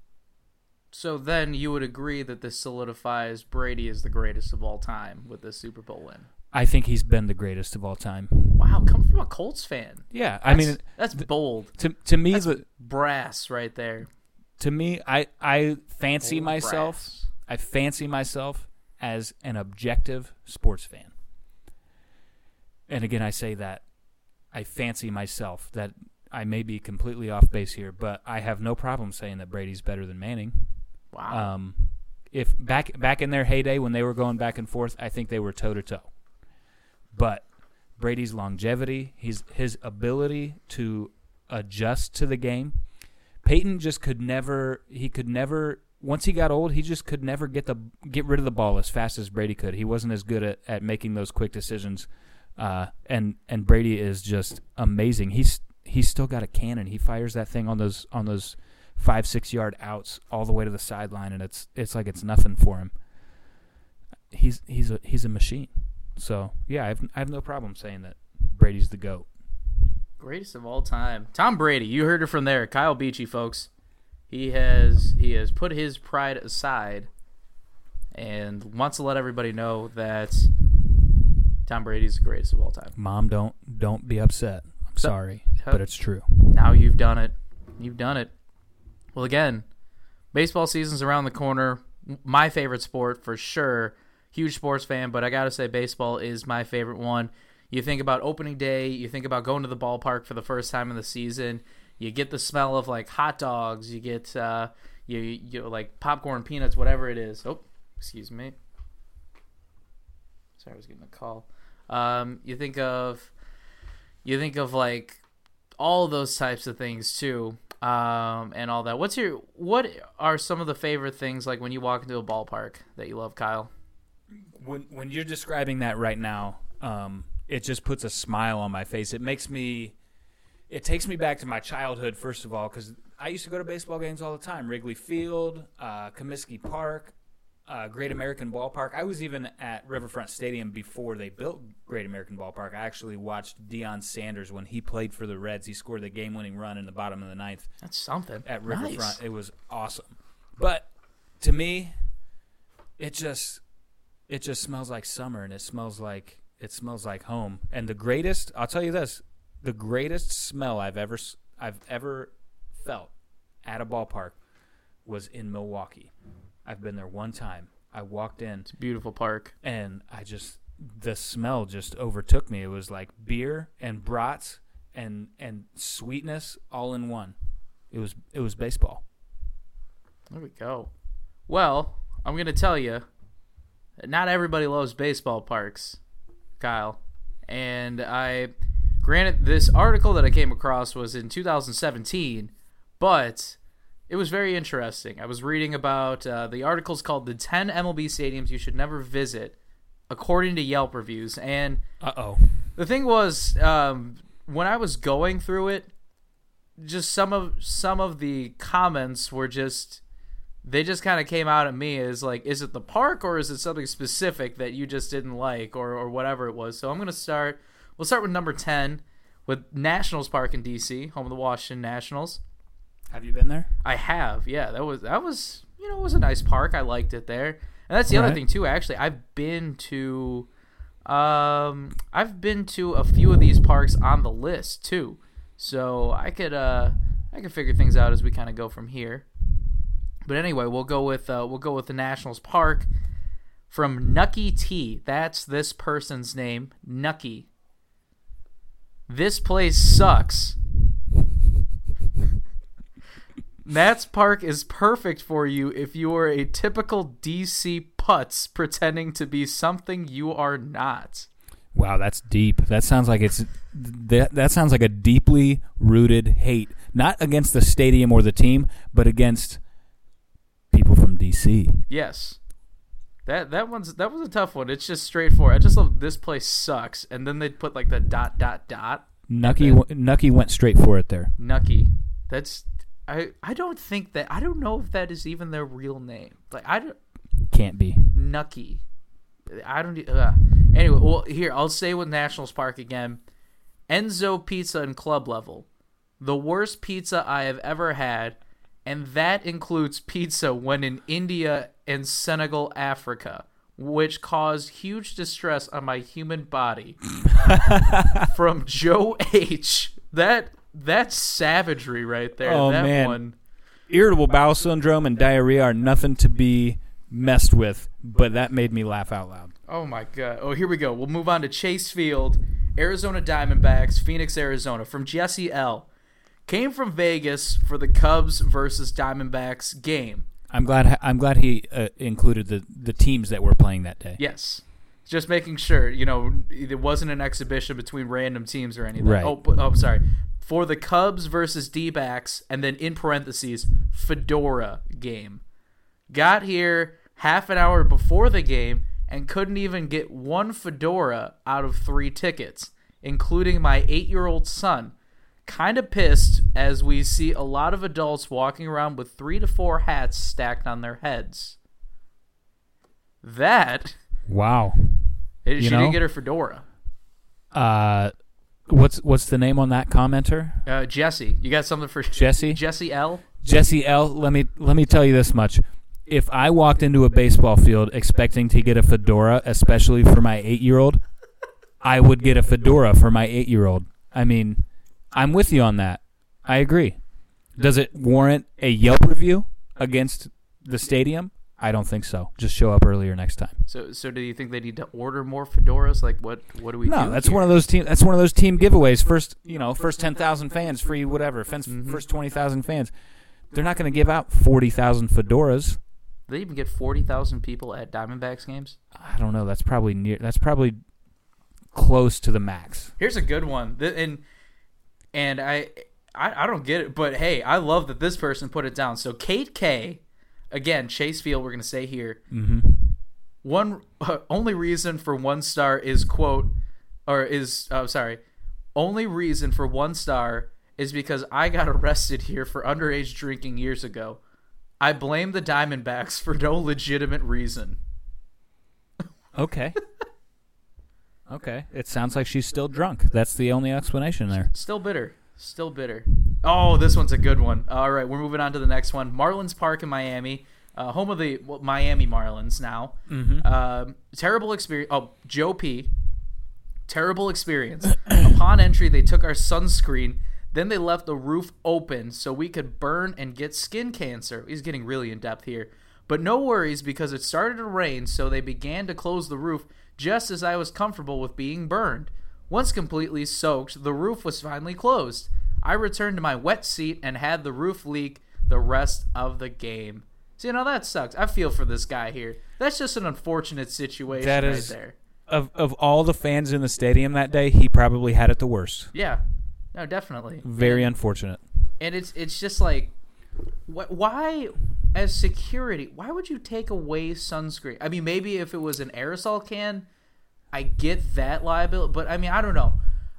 So then you would agree that this solidifies Brady as the greatest of all time with this Super Bowl win. I think he's been the greatest of all time. Wow, come from a Colts fan. Yeah, I mean, that's bold. To to me, That's the, brass right there. to me, I I fancy Old myself. brass. I fancy myself as an objective sports fan. And again, I say that I fancy myself that I may be completely off base here, but I have no problem saying that Brady's better than Manning. Wow. Um, if back back in their heyday when they were going back and forth, I think they were toe to toe. But Brady's longevity, his his ability to adjust to the game, Peyton just could never. He could never. Once he got old, he just could never get the get rid of the ball as fast as Brady could. He wasn't as good at, at making those quick decisions. Uh, and and Brady is just amazing. He's he's still got a cannon. He fires that thing on those on those five six yard outs all the way to the sideline, and it's it's like it's nothing for him. He's he's a he's a machine. So yeah, I have I have no problem saying that Brady's the goat. Greatest of all time. Tom Brady. You heard it from there. Kyle Beachy, folks. He has he has put his pride aside and wants to let everybody know that Tom Brady's the greatest of all time. Mom, don't don't be upset. I'm So- sorry, Huh? but it's true. Now you've done it. You've done it. Well, again, baseball season's around the corner. My favorite sport for sure. Huge sports fan, but I got to say, baseball is my favorite one. You think about opening day, you think about going to the ballpark for the first time in the season. You get the smell of like hot dogs. You get uh, you you like popcorn, peanuts, whatever it is. Oh, excuse me. Sorry, I was getting a call. Um, you think of you think of like all those types of things too um, and all that what's your what are some of the favorite things like when you walk into a ballpark that you love kyle when when you're describing that right now, um, it just puts a smile on my face. It makes me, it takes me back to my childhood first of all, because I used to go to baseball games all the time. Wrigley Field, uh, Comiskey Park, uh, Great American Ballpark. I was even at Riverfront Stadium before they built Great American Ballpark. I actually watched Deion Sanders when he played for the Reds. He scored the game-winning run in the bottom of the ninth that's something at Nice. Riverfront. It was awesome. But to me, it just it just smells like summer and it smells like it smells like home. And the greatest, I'll tell you this, the greatest smell I've ever I've ever felt at a ballpark was in Milwaukee. I've been there one time. I walked in beautiful park and I just the smell just overtook me. It was like beer and brats and and sweetness all in one. It was it was baseball. there we go well i'm gonna tell you not everybody loves baseball parks kyle and i granted this article that i came across was in 2017 but it was very interesting. I was reading about uh, the article's called "The 10 MLB Stadiums You Should Never Visit," according to Yelp reviews. And Uh oh. the thing was, um, when I was going through it, just some of some of the comments were just they just kind of came out at me as like, is it the park or is it something specific that you just didn't like or or whatever it was. So I'm gonna start. We'll start with number ten with Nationals Park in DC, home of the Washington Nationals. Have you been there? I have, yeah. That was that was you know it was a nice park. I liked it there, and that's the other Right. thing too. Actually, I've been to, um, I've been to a few of these parks on the list too, so I could uh I could figure things out as we kind of go from here. But anyway, we'll go with uh, we'll go with the Nationals Park from Nucky T. That's this person's name, Nucky. This place sucks. Nats Park is perfect for you if you are a typical DC putz pretending to be something you are not. Wow, that's deep. That sounds like it's that that sounds like a deeply rooted hate, not against the stadium or the team, but against DC. Yes. That that one's that was a tough one. It's just straightforward. I just love this place sucks, and then they'd put like the dot dot dot. Nucky Nucky went straight for it there. Nucky. That's I I don't think that I don't know if that is even their real name. Like I don't Can't be. Nucky. I don't. Uh. Anyway, well, here I'll say with Nationals Park again. Enzo Pizza and Club Level, the worst pizza I have ever had, and that includes pizza when in India and Senegal, Africa, which caused huge distress on my human body. From Joe H. That that's savagery right there. Oh, that man. one. Irritable bowel syndrome and diarrhea are nothing to be messed with, but that made me laugh out loud. Oh my god. Oh, here we go. We'll move on to Chase Field, Arizona Diamondbacks, Phoenix, Arizona, from Jesse L. Came from Vegas for the Cubs versus Diamondbacks game. I'm glad I'm glad he uh, included the the teams that were playing that day. Yes. Just making sure, you know, it wasn't an exhibition between random teams or anything. Right. Oh, oh, sorry. For the Cubs versus D-backs, and then in parentheses, Fedora game. Got here half an hour before the game and couldn't even get one Fedora out of three tickets, including my eight-year-old son. Kind of pissed as we see a lot of adults walking around with three to four hats stacked on their heads. That Wow. she You didn't get her fedora. Uh, what's what's the name on that commenter? Uh, Jesse, you got something for Jesse? Jesse L. Jesse L. Let me let me tell you this much. If I walked into a baseball field expecting to get a fedora, especially for my eight year old, I would get a fedora for my eight year old. I mean, I'm with you on that. I agree. Does it warrant a Yelp review against the stadium? I don't think so. Just show up earlier next time. So, so do you think they need to order more fedoras? Like, what? What do we do? No, that's here? one of those team. That's one of those team giveaways. First, you know, first ten thousand fans, free whatever. Fence, Mm-hmm. First twenty thousand fans. They're not going to give out forty thousand fedoras. They even get forty thousand people at Diamondbacks games. I don't know. That's probably near. That's probably close to the max. Here's a good one, and and I, I I don't get it, but hey, I love that this person put it down. So Kate K, again Chase Field. We're gonna say here. Mm-hmm. One only reason for one star is quote, or is oh sorry, only reason for one star is because I got arrested here for underage drinking years ago. I blame the Diamondbacks for no legitimate reason. Okay. okay. It sounds like she's still drunk. That's the only explanation there. Still bitter. Still bitter. Oh, this one's a good one. All right, we're moving on to the next one. Marlins Park in Miami, uh, home of the well, Miami Marlins now. Mhm. Um, terrible experience. Oh, Joe P. Terrible experience. Upon entry, they took our sunscreen. Then they left the roof open so we could burn and get skin cancer. He's getting really in depth here. But no worries because it started to rain, so they began to close the roof just as I was comfortable with being burned. Once completely soaked, the roof was finally closed. I returned to my wet seat and had the roof leak the rest of the game. See, now that sucks. I feel for this guy here. That's just an unfortunate situation That right is there. of of all the fans in the stadium that day, he probably had it the worst. Yeah. No, definitely. Very unfortunate. and it's it's just like wh- why as security why would you take away sunscreen? I mean maybe if it was an aerosol can i get that liability but i mean i don't know.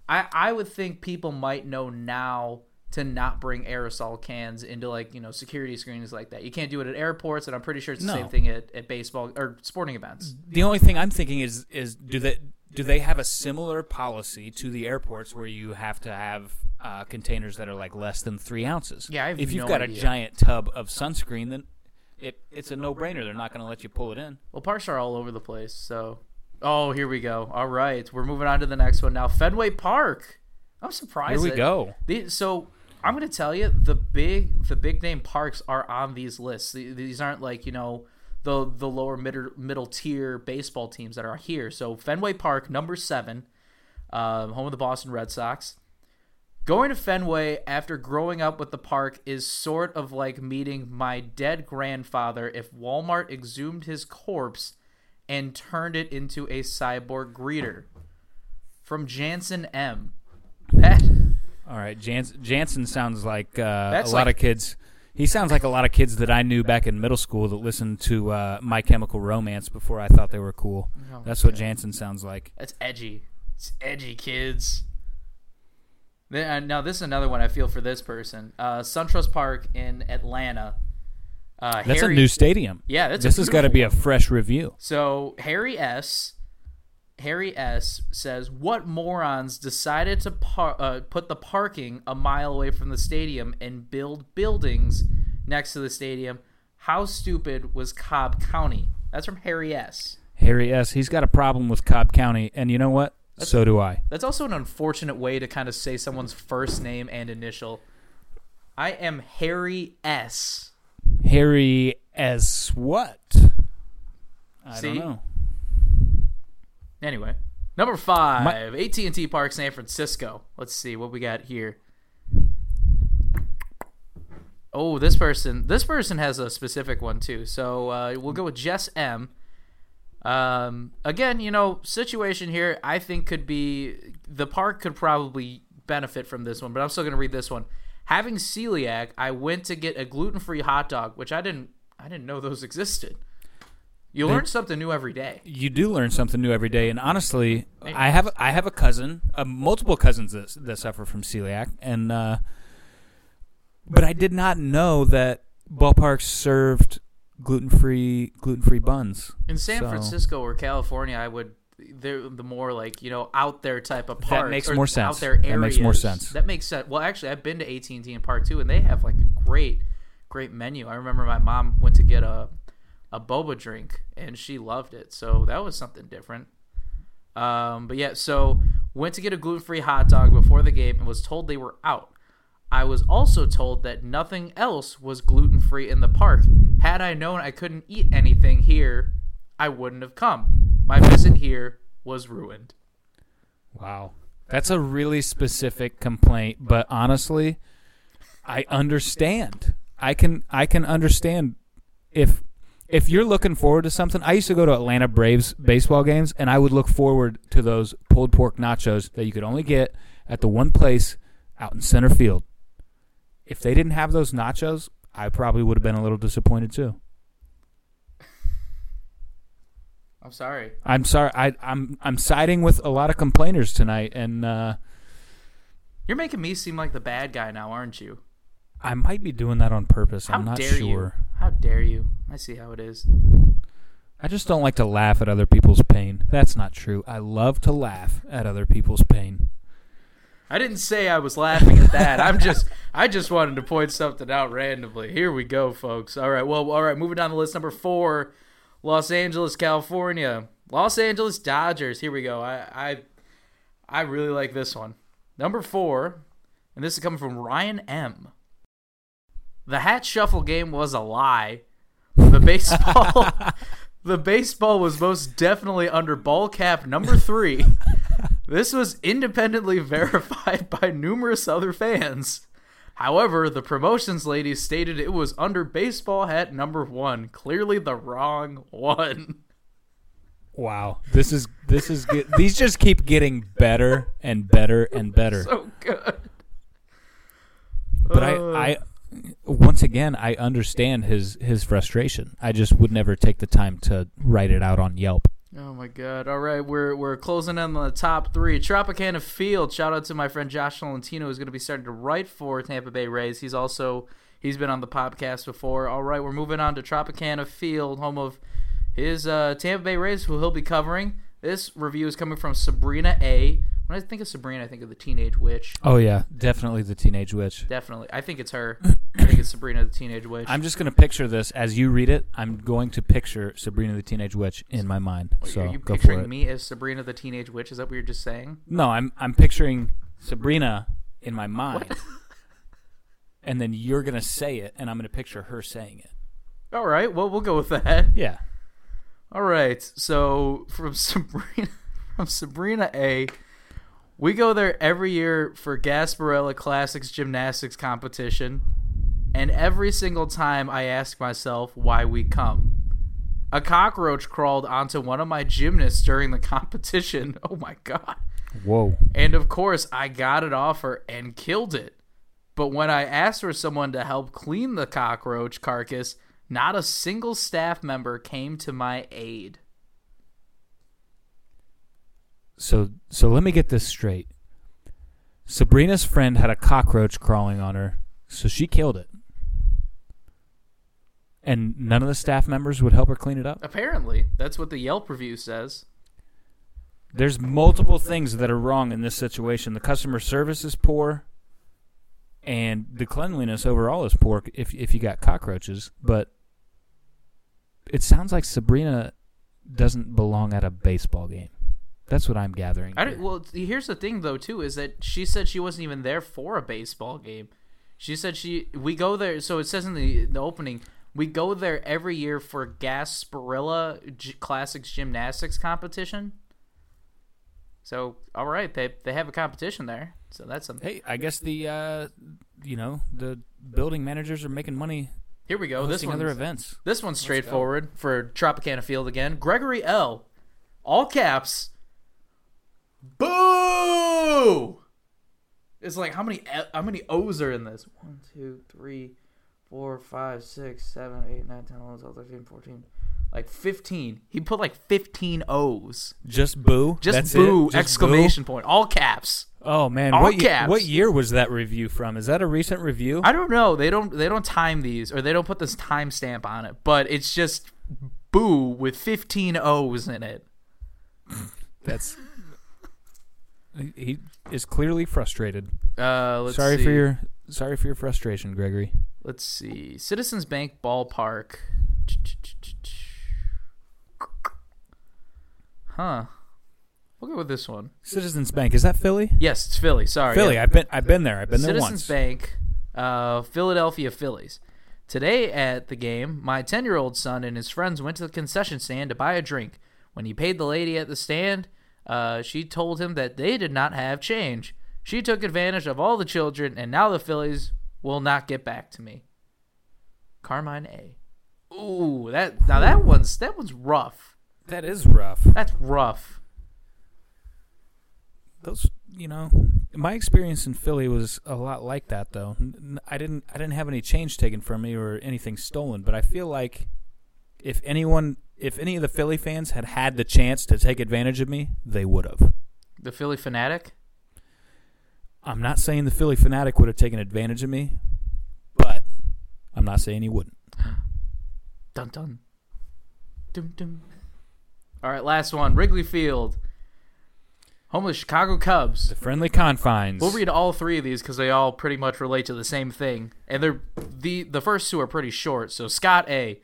I i would think people might know now to not bring aerosol cans into like you know security screenings like that. You can't do it at airports and i'm pretty sure it's the No. same thing at, at baseball or sporting events. The only thing I'm thinking is is do they do they have a similar policy to the airports where you have to have uh, containers that are like less than three ounces. Yeah, if you've no got idea. a giant tub of sunscreen, then it it's a no brainer. They're not going to let you pull it in. Well, parks are all over the place. So, oh, here we go. All right, we're moving on to the next one now. Fenway Park. I'm surprised. Here we go. the- so I'm going to tell you the big the big name parks are on these lists. These aren't like you know the the lower middle middle tier baseball teams that are here. So Fenway Park, number seven, um, home of the Boston Red Sox. Going to Fenway after growing up with the park is sort of like meeting my dead grandfather if Walmart exhumed his corpse and turned it into a cyborg greeter. From Jansen M. That All right, Jans- Jansen sounds like uh, a That's lot like- of kids. He sounds like a lot of kids that I knew back in middle school that listened to uh, My Chemical Romance before I thought they were cool. Oh, That's what Jansen sounds like. That's edgy. It's edgy, kids. Uh, now this is another one I feel for this person. Uh, SunTrust Park in Atlanta. Uh, That's Harry- a new stadium. Yeah, that's a this has got to be a fresh review. So Harry S. Harry S. says, "What morons decided to par- uh, put the parking a mile away from the stadium and build buildings next to the stadium? How stupid was Cobb County?" That's from Harry S. Harry S. He's got a problem with Cobb County, and you know what? So do I. That's also an unfortunate way to kind of say someone's first name and initial. I am Harry S. Harry S. What? I See? don't know. Anyway, number five, AT&T Park, San Francisco. Let's see what we got here. Oh, this person, this person has a specific one too. So uh, we'll go with Jess M. Um, again, you know, situation here, I think could be the park could probably benefit from this one, but I'm still gonna read this one. Having celiac, I went to get a gluten-free hot dog, which I didn't, I didn't know those existed. You learn something new every day. You do learn something new every day, and honestly, I have I have a cousin, uh, multiple cousins that, that suffer from celiac, and uh, but I did not know that ballparks served gluten free gluten free buns In San So, Francisco or California, I would they're the more like you know out there type of part. That makes or more sense. Out there areas. That makes more sense. That makes sense. Well, actually, I've been to AT and T and Park too, and they have like a great, great menu. I remember my mom went to get a a boba drink, and she loved it. So that was something different. Um, but yeah, so went to get a gluten free hot dog before the game and was told they were out. I was also told that nothing else was gluten free in the park. Had I known I couldn't eat anything here, I wouldn't have come. My visit here was ruined. Wow. That's a really specific complaint, but honestly, I understand. I can I can understand if if you're looking forward to something. I used to go to Atlanta Braves baseball games and I would look forward to those pulled pork nachos that you could only get at the one place out in center field. If they didn't have those nachos, I probably would have been a little disappointed too. I'm sorry. I'm sorry. I, I'm I'm siding with a lot of complainers tonight, and uh, You're making me seem like the bad guy now, aren't you? I might be doing that on purpose. How I'm not dare sure. you? How dare you? I see how it is. I just don't like to laugh at other people's pain. That's not true. I love to laugh at other people's pain. I didn't say I was laughing at that. I'm just I just wanted to point something out randomly. Here we go, folks. All right. Well, all right, moving down the list number 4, Los Angeles, California. Los Angeles Dodgers. Here we go. I I I really like this one. Number 4, and this is coming from Ryan M. The hat shuffle game was a lie. The baseball The baseball was most definitely under ball cap number 3. This was independently verified by numerous other fans. However, the promotions lady stated it was under baseball hat number one. Clearly the wrong one. Wow, this is this is get, these just keep getting better and better and better. So good. but Uh. I, I, once again, I understand his his frustration. I just would never take the time to write it out on Yelp. Oh my god. All right, we're we're closing in on the top three. Tropicana Field. Shout out to my friend Josh Tolentino who's gonna be starting to write for Tampa Bay Rays. He's also he's been on the podcast before. All right, we're moving on to Tropicana Field, home of his uh, Tampa Bay Rays, who he'll be covering. This review is coming from Sabrina A. When I think of Sabrina, I think of the teenage witch. Oh yeah, definitely the teenage witch. Definitely, I think it's her. I think it's Sabrina the teenage witch. I'm just gonna picture this as you read it. I'm going to picture Sabrina the teenage witch in my mind. Wait, so are you go for picturing it. me as Sabrina the teenage witch? Is that what you're just saying? No, I'm I'm picturing Sabrina in my mind, and then you're gonna say it, and I'm gonna picture her saying it. All right, well we'll go with that. Yeah. All right, so from Sabrina, from Sabrina A, we go there every year for Gasparilla Classics gymnastics competition, and every single time I ask myself why we come. A cockroach crawled onto one of my gymnasts during the competition. Oh my god. Whoa. And of course, I got it off her and killed it. But when I asked for someone to help clean the cockroach carcass, not a single staff member came to my aid. So so let me get this straight. Sabrina's friend had a cockroach crawling on her, so she killed it. And none of the staff members would help her clean it up? Apparently, that's what the Yelp review says. There's multiple things that are wrong in this situation. The customer service is poor, and the cleanliness overall is poor if if you got cockroaches. But it sounds like Sabrina doesn't belong at a baseball game. That's what I'm gathering. I don't, well, here's the thing though too is that she said she wasn't even there for a baseball game. She said she we go there. So it says in the the opening we go there every year for Gasparilla G- Classics gymnastics competition. So all right, they they have a competition there. So that's something. Hey, I guess the uh, you know the building managers are making money. Here we go. This other events. This one's straightforward for Tropicana Field again. Gregory L. All caps. Boo! It's like how many how many O's are in this? One, two, three, four, five, six, seven, eight, nine, ten, eleven, twelve, thirteen, fourteen. Like fifteen. He put like fifteen O's. Just boo. Just That's boo! Just exclamation boo? point. All caps. Oh man, All what ye- caps. what year was that review from? Is that a recent review? I don't know. They don't they don't time these or they don't put this timestamp on it, but it's just boo with 15 O's in it. That's he is clearly frustrated. Uh, let's sorry see. for your sorry for your frustration, Gregory. Let's see. Citizens Bank Ballpark. Huh. We'll go with this one. Citizens Bank is that Philly? Yes, it's Philly. Sorry. Philly. yeah. I've been I've been there. I've been there Citizens once. Bank, uh, Philadelphia Phillies. Today at the game, my 10 year old son and his friends went to the concession stand to buy a drink. When he paid the lady at the stand, uh, she told him that they did not have change. She took advantage of all the children, and now the Phillies will not get back to me. Carmine A. Ooh, that now that one's that one's rough. That is rough. That's rough. Those you know, my experience in Philly was a lot like that though. I didn't I didn't have any change taken from me or anything stolen, but I feel like if anyone if any of the Philly fans had had the chance to take advantage of me, they would have. The Phillie Phanatic. I'm not saying the Phillie Phanatic would have taken advantage of me, but I'm not saying he wouldn't. Dun dun. Dum dum. All right, last one. Wrigley Field. Home of the Chicago Cubs. The friendly confines. We'll read all three of these because they all pretty much relate to the same thing, and they're the the first two are pretty short. So Scott A.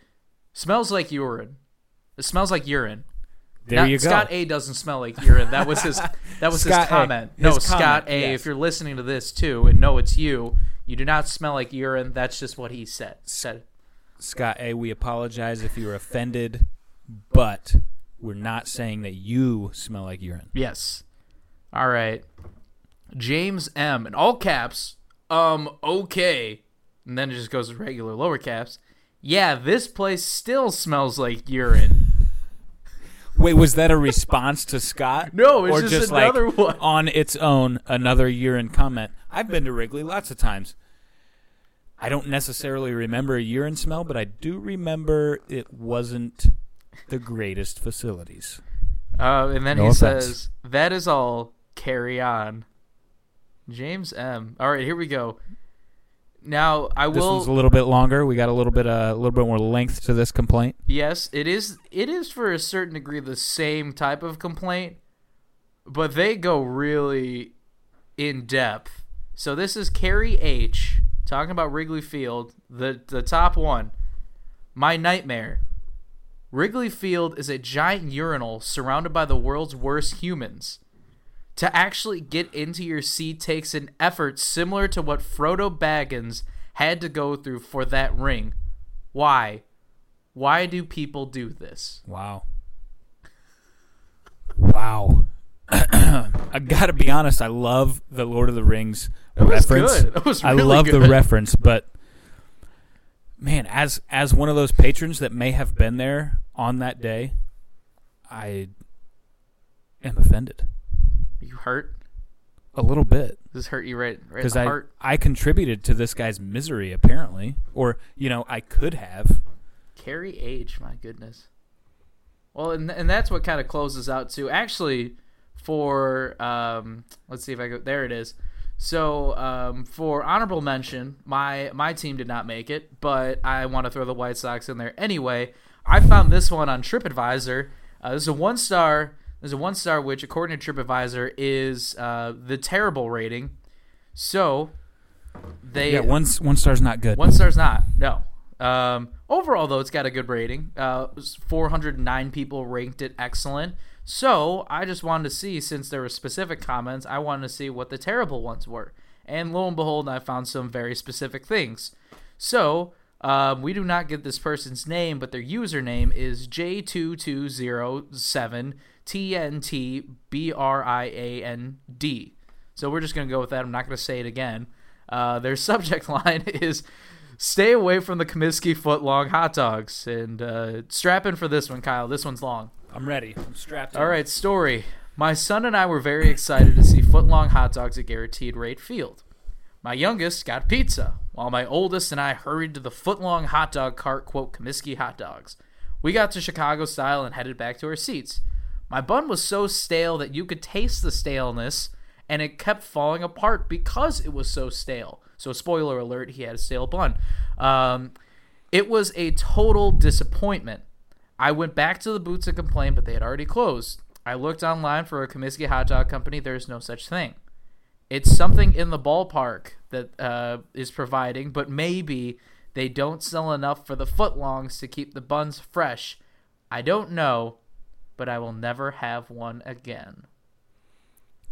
smells like urine. It smells like urine. There Now, you go. Scott A. doesn't smell like urine. That was his. That was his A. comment. His no, comment, Scott A. yes. If you're listening to this too, and no, it's you. You do not smell like urine. That's just what he said. Said. Scott A, we apologize if you were offended, but we're not saying that you smell like urine. Yes. All right. James M. in all caps. Um. Okay. And then it just goes to regular lower caps. Yeah, this place still smells like urine. Wait, was that a response to Scott? No, it's or just just another like one. on its own another urine comment. I've been to Wrigley lots of times. I don't necessarily remember a urine smell, but I do remember it wasn't the greatest facilities. Uh, and then No he offense. says, "That is all. Carry on." James M. All right, here we go. Now I will. This one's a little bit longer. We got a little bit uh, a little bit more length to this complaint. Yes, it is. It is for a certain degree the same type of complaint, but they go really in depth. So this is Carrie H talking about Wrigley Field, the the top one. My nightmare. Wrigley Field is a giant urinal surrounded by the world's worst humans. To actually get into your seat takes an effort similar to what Frodo Baggins had to go through for that ring. Why? Why do people do this? Wow. Wow. I gotta be honest. I love the Lord of the Rings It was reference. good. It was I really love the reference, but man, as as one of those patrons that may have been there on that day, I am offended You hurt? a little bit this hurt you right, right because the I heart? I contributed to this guy's misery apparently, or you know I could have. Carry H, my goodness. Well, and and that's what kind of closes out to actually for um let's see if I go there it is. So um, for honorable mention, my my team did not make it, but I want to throw the White Sox in there anyway. I found this one on TripAdvisor. Uh, this is a one star. There's a one star, which according to TripAdvisor is uh, the terrible rating. So they Yeah, one one star's not good. one star's not. No. Um, overall, though, it's got a good rating. Uh, 409 people ranked it excellent. So I just wanted to see, since there were specific comments, I wanted to see what the terrible ones were. And lo and behold, I found some very specific things. So um, we do not get this person's name, but their username is J2207TNTBRIAND. So we're just going to go with that. I'm not going to say it again. Uh, their subject line is "Stay away from the Comiskey foot long hot dogs." And uh, strap in for this one, Kyle. This one's long. I'm ready. I'm strapped. in. All right, story. My son and I were very excited to see foot long hot dogs at Guaranteed Rate Field. My youngest got pizza, while my oldest and I hurried to the foot long hot dog cart, quote, Comiskey hot dogs. We got to Chicago style and headed back to our seats. My bun was so stale that you could taste the staleness, and it kept falling apart because it was so stale. So, spoiler alert, he had a stale bun. Um, it was a total disappointment. I went back to the booth to complain, but they had already closed. I looked online for a Comiskey hot dog company. There's no such thing. It's something in the ballpark that uh, is providing, but maybe they don't sell enough for the footlongs to keep the buns fresh. I don't know, but I will never have one again.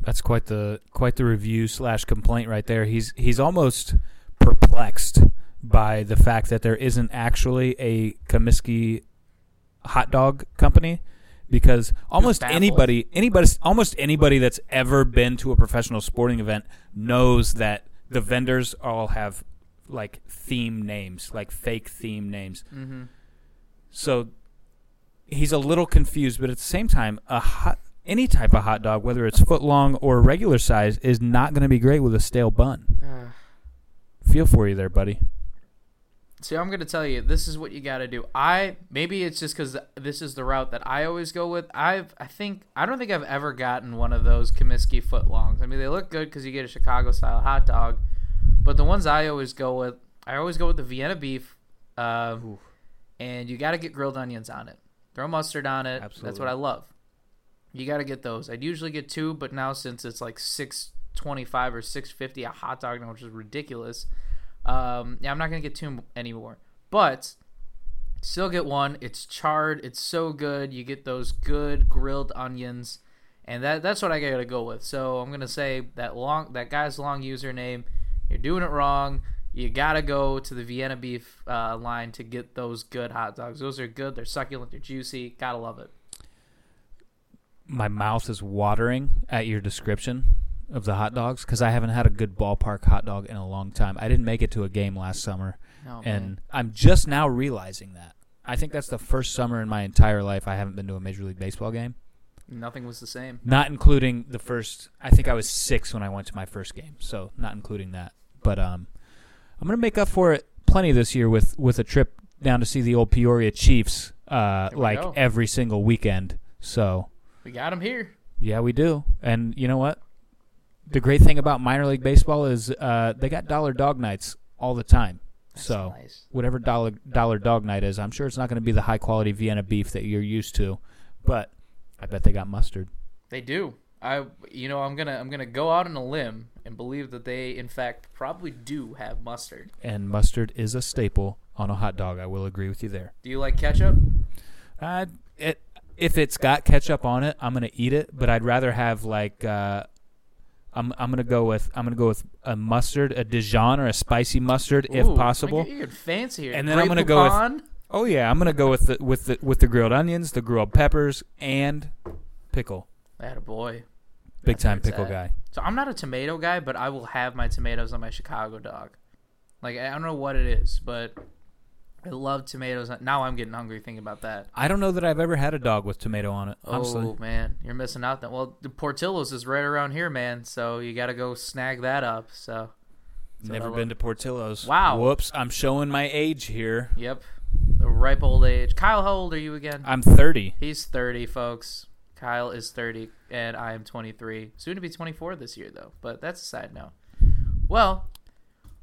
That's quite the quite the review slash complaint right there. He's he's almost perplexed by the fact that there isn't actually a Comiskey hot dog company because almost anybody anybody almost anybody that's ever been to a professional sporting event knows that the vendors all have like theme names, like fake theme names. Mm-hmm. So he's a little confused, but at the same time, a hot any type of hot dog, whether it's foot long or regular size, is not going to be great with a stale bun. Feel for you there, buddy. See, I'm gonna tell you, this is what you gotta do. I maybe it's just because this is the route that I always go with. I've, I think, I don't think I've ever gotten one of those Comiskey footlongs. I mean, they look good because you get a Chicago style hot dog, but the ones I always go with, I always go with the Vienna beef, uh, and you gotta get grilled onions on it. Throw mustard on it. Absolutely. That's what I love. You gotta get those. I'd usually get two, but now since it's like six twenty five or six fifty a hot dog now, which is ridiculous. Um, yeah, I'm not gonna get two anymore, but still get one. It's charred. It's so good. You get those good grilled onions, and that that's what I gotta go with. So I'm gonna say that long that guy's long username. You're doing it wrong. You gotta go to the Vienna beef uh, line to get those good hot dogs. Those are good. They're succulent. They're juicy. Gotta love it. My mouth is watering at your description of the hot dogs because I haven't had a good ballpark hot dog in a long time. I didn't make it to a game last summer, Oh, and. I'm just now realizing that. I think that's the first summer in my entire life I haven't been to a Major League Baseball game. nothing was the same. not including the first. I think I was six when I went to my first game, so not including that. But um, I'm gonna make up for it plenty this year with with a trip down to see the old Peoria Chiefs, uh, like go. every single weekend. So We got him here. yeah, we do. And you know what? The great thing about minor league baseball is uh, they got dollar dog nights all the time. so nice. whatever dollar dollar dog night is, I'm sure it's not going to be the high quality Vienna beef that you're used to, but I bet they got mustard. They do. I you know I'm gonna I'm gonna go out on a limb and believe that they in fact probably do have mustard. And mustard is a staple on a hot dog. I will agree with you there. Do you like ketchup? Uh, it if it's got ketchup on it, I'm gonna eat it. But I'd rather have like uh, I'm I'm gonna go with I'm gonna go with a mustard, a Dijon or a spicy mustard if possible. You're fancy. And then I'm gonna go with- Oh yeah, I'm gonna go with the with the with the grilled onions, the grilled peppers, and pickle. That a boy. Big That's time pickle at. guy. So I'm not a tomato guy, but I will have my tomatoes on my Chicago dog. Like I don't know what it is, but I love tomatoes. Now I'm getting hungry thinking about that. I don't know that I've ever had a dog with tomato on it. Honestly, Oh man, you're missing out. Then well, the Portillo's is right around here, man. So you got to go snag that up. So so never been to Portillo's. Wow. Whoops, I'm showing my age here. Yep, the ripe old age. Kyle, how old are you again? I'm 30. He's 30, folks. Kyle is 30, and I am 23. Soon to be 24 this year, though. But that's a side note. Well,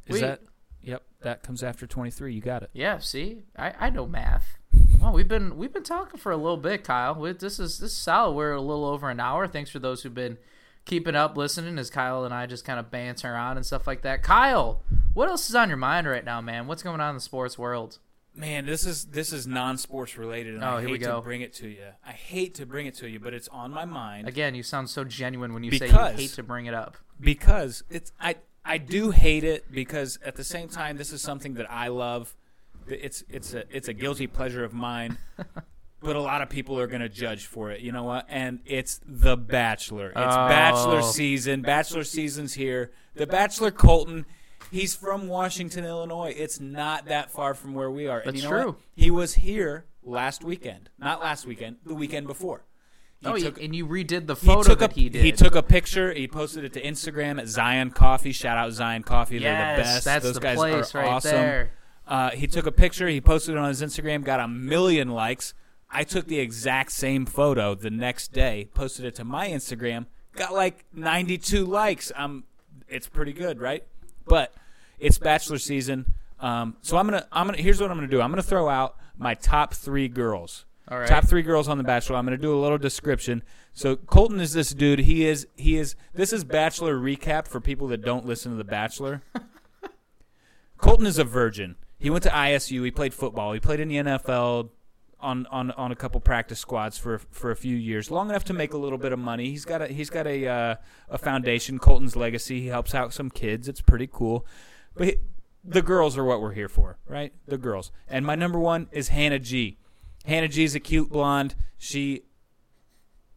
Is we- that? Yep, that comes after 23. You got it. Yeah, see, I, I know math. Well, we've been we've been talking for a little bit, Kyle. We, this is this is solid. We're a little over an hour. Thanks for those who've been keeping up, listening as Kyle and I just kind of banter around and stuff like that. Kyle, what else is on your mind right now, man? What's going on in the sports world? Man, this is this is non-sports related, and Oh, I here hate we go. to bring it to you. I hate to bring it to you, but it's on my mind Again, you sound so genuine when you say Because- you hate to bring it up. because it's I I do hate it because at the same time this is something that I love. It's it's a it's a guilty pleasure of mine. But a lot of people are going to judge for it. You know what? And it's The Bachelor. It's Bachelor Oh. season. Bachelor season's here. The Bachelor Colton, he's from Washington, Illinois. It's not that far from where we are. and That's you know what? true. He was here last weekend. Not last weekend, the weekend before. He oh, took- and you redid the he photo took that a he did. took a picture. He posted it to Instagram at Zion Coffee. Shout out Zion Coffee. They're the best. that's Those the guys place are right awesome. there. Uh, he took a picture. He posted it on his Instagram. Got a million likes. I took the exact same photo the next day. Posted it to my Instagram. Got like 92 likes. Um, it's pretty good, right? But it's bachelor season. Um, so I'm gonna I'm gonna here's what I'm gonna do. I'm gonna throw out my top three girls. All right. Top three girls on the Bachelor. I'm going to do a little description. So Colton is this dude. He is he is this is Bachelor recap for people that don't listen to the Bachelor. Colton is a virgin. He went to ISU. He played football. He played in the NFL on, on, on a couple practice squads for for a few years, long enough to make a little bit of money. He's got a he's got a uh, a foundation, Colton's Legacy. He helps out some kids. It's pretty cool. But he, the girls are what we're here for, right? The girls. And my number one is Hannah G. Hannah G is a cute blonde. She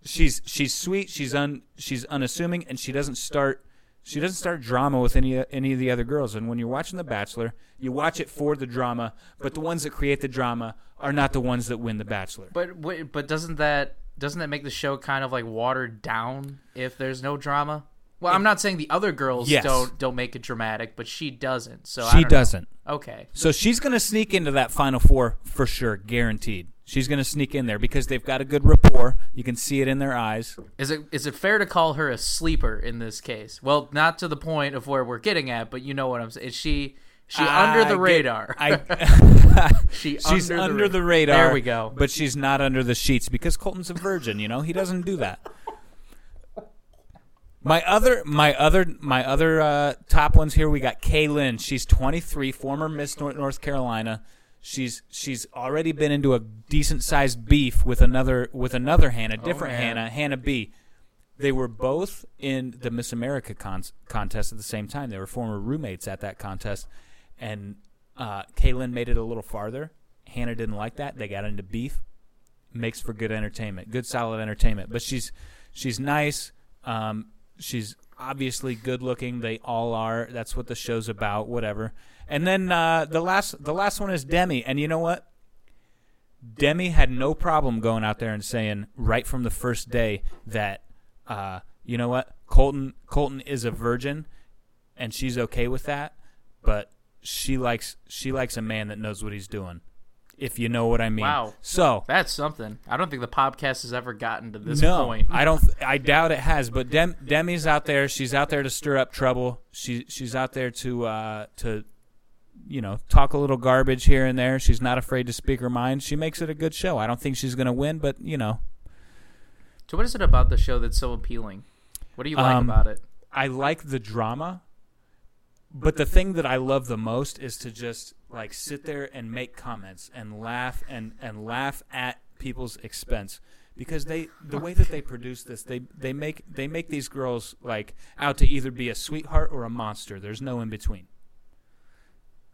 she's she's sweet. She's un she's unassuming, and she doesn't start she doesn't start drama with any any of the other girls. And when you're watching The Bachelor, you watch it for the drama, but the ones that create the drama are not the ones that win The Bachelor. But wait, but doesn't that doesn't that make the show kind of like watered down if there's no drama? Well, I'm not saying the other girls Yes. don't don't make it dramatic, but she doesn't. So I She don't know. doesn't. Okay. So she's going to sneak into that final four for sure, guaranteed. She's going to sneak in there because they've got a good rapport. You can see it in their eyes. Is it is it fair to call her a sleeper in this case? Well, not to the point of where we're getting at, but you know what I'm saying. Is she she under the get- radar? I, she she's under, under, the, radar. There we go. But she's not under the sheets because Colton's a virgin. You know, he doesn't do that. My other, my other, my other uh, top ones here. We got Caelynn. She's 23, former Miss North Carolina. She's she's already been into a decent sized beef with another with another Hannah, different man. Hannah, Hannah B. They were both in the Miss America con- contest at the same time. They were former roommates at that contest, and uh, Caelynn made it a little farther. Hannah didn't like that. They got into beef. Makes for good entertainment, good solid entertainment. But she's she's nice. Um, she's obviously good looking. They all are. That's what the show's about. Whatever. And then uh, the last the last one is Demi. And you know what? Demi had no problem going out there and saying right from the first day that uh, you know what Colton Colton is a virgin, and she's okay with that. But she likes she likes a man that knows what he's doing. If you know what I mean. Wow. So That's something. I don't think the podcast has ever gotten to this no, point. I don't. I doubt it has. But Dem, Demi's out there. She's out there to stir up trouble. She she's out there to uh, to you know talk a little garbage here and there. She's not afraid to speak her mind. She makes it a good show. I don't think she's going to win, but you know So, what is it about the show that's so appealing? What do you like Um, about it? I like the drama, but the thing that I love the most is to just like sit there and make comments and laugh and and laugh at people's expense because they the way that they produce this they they make they make these girls like out to either be a sweetheart or a monster. There's no in between.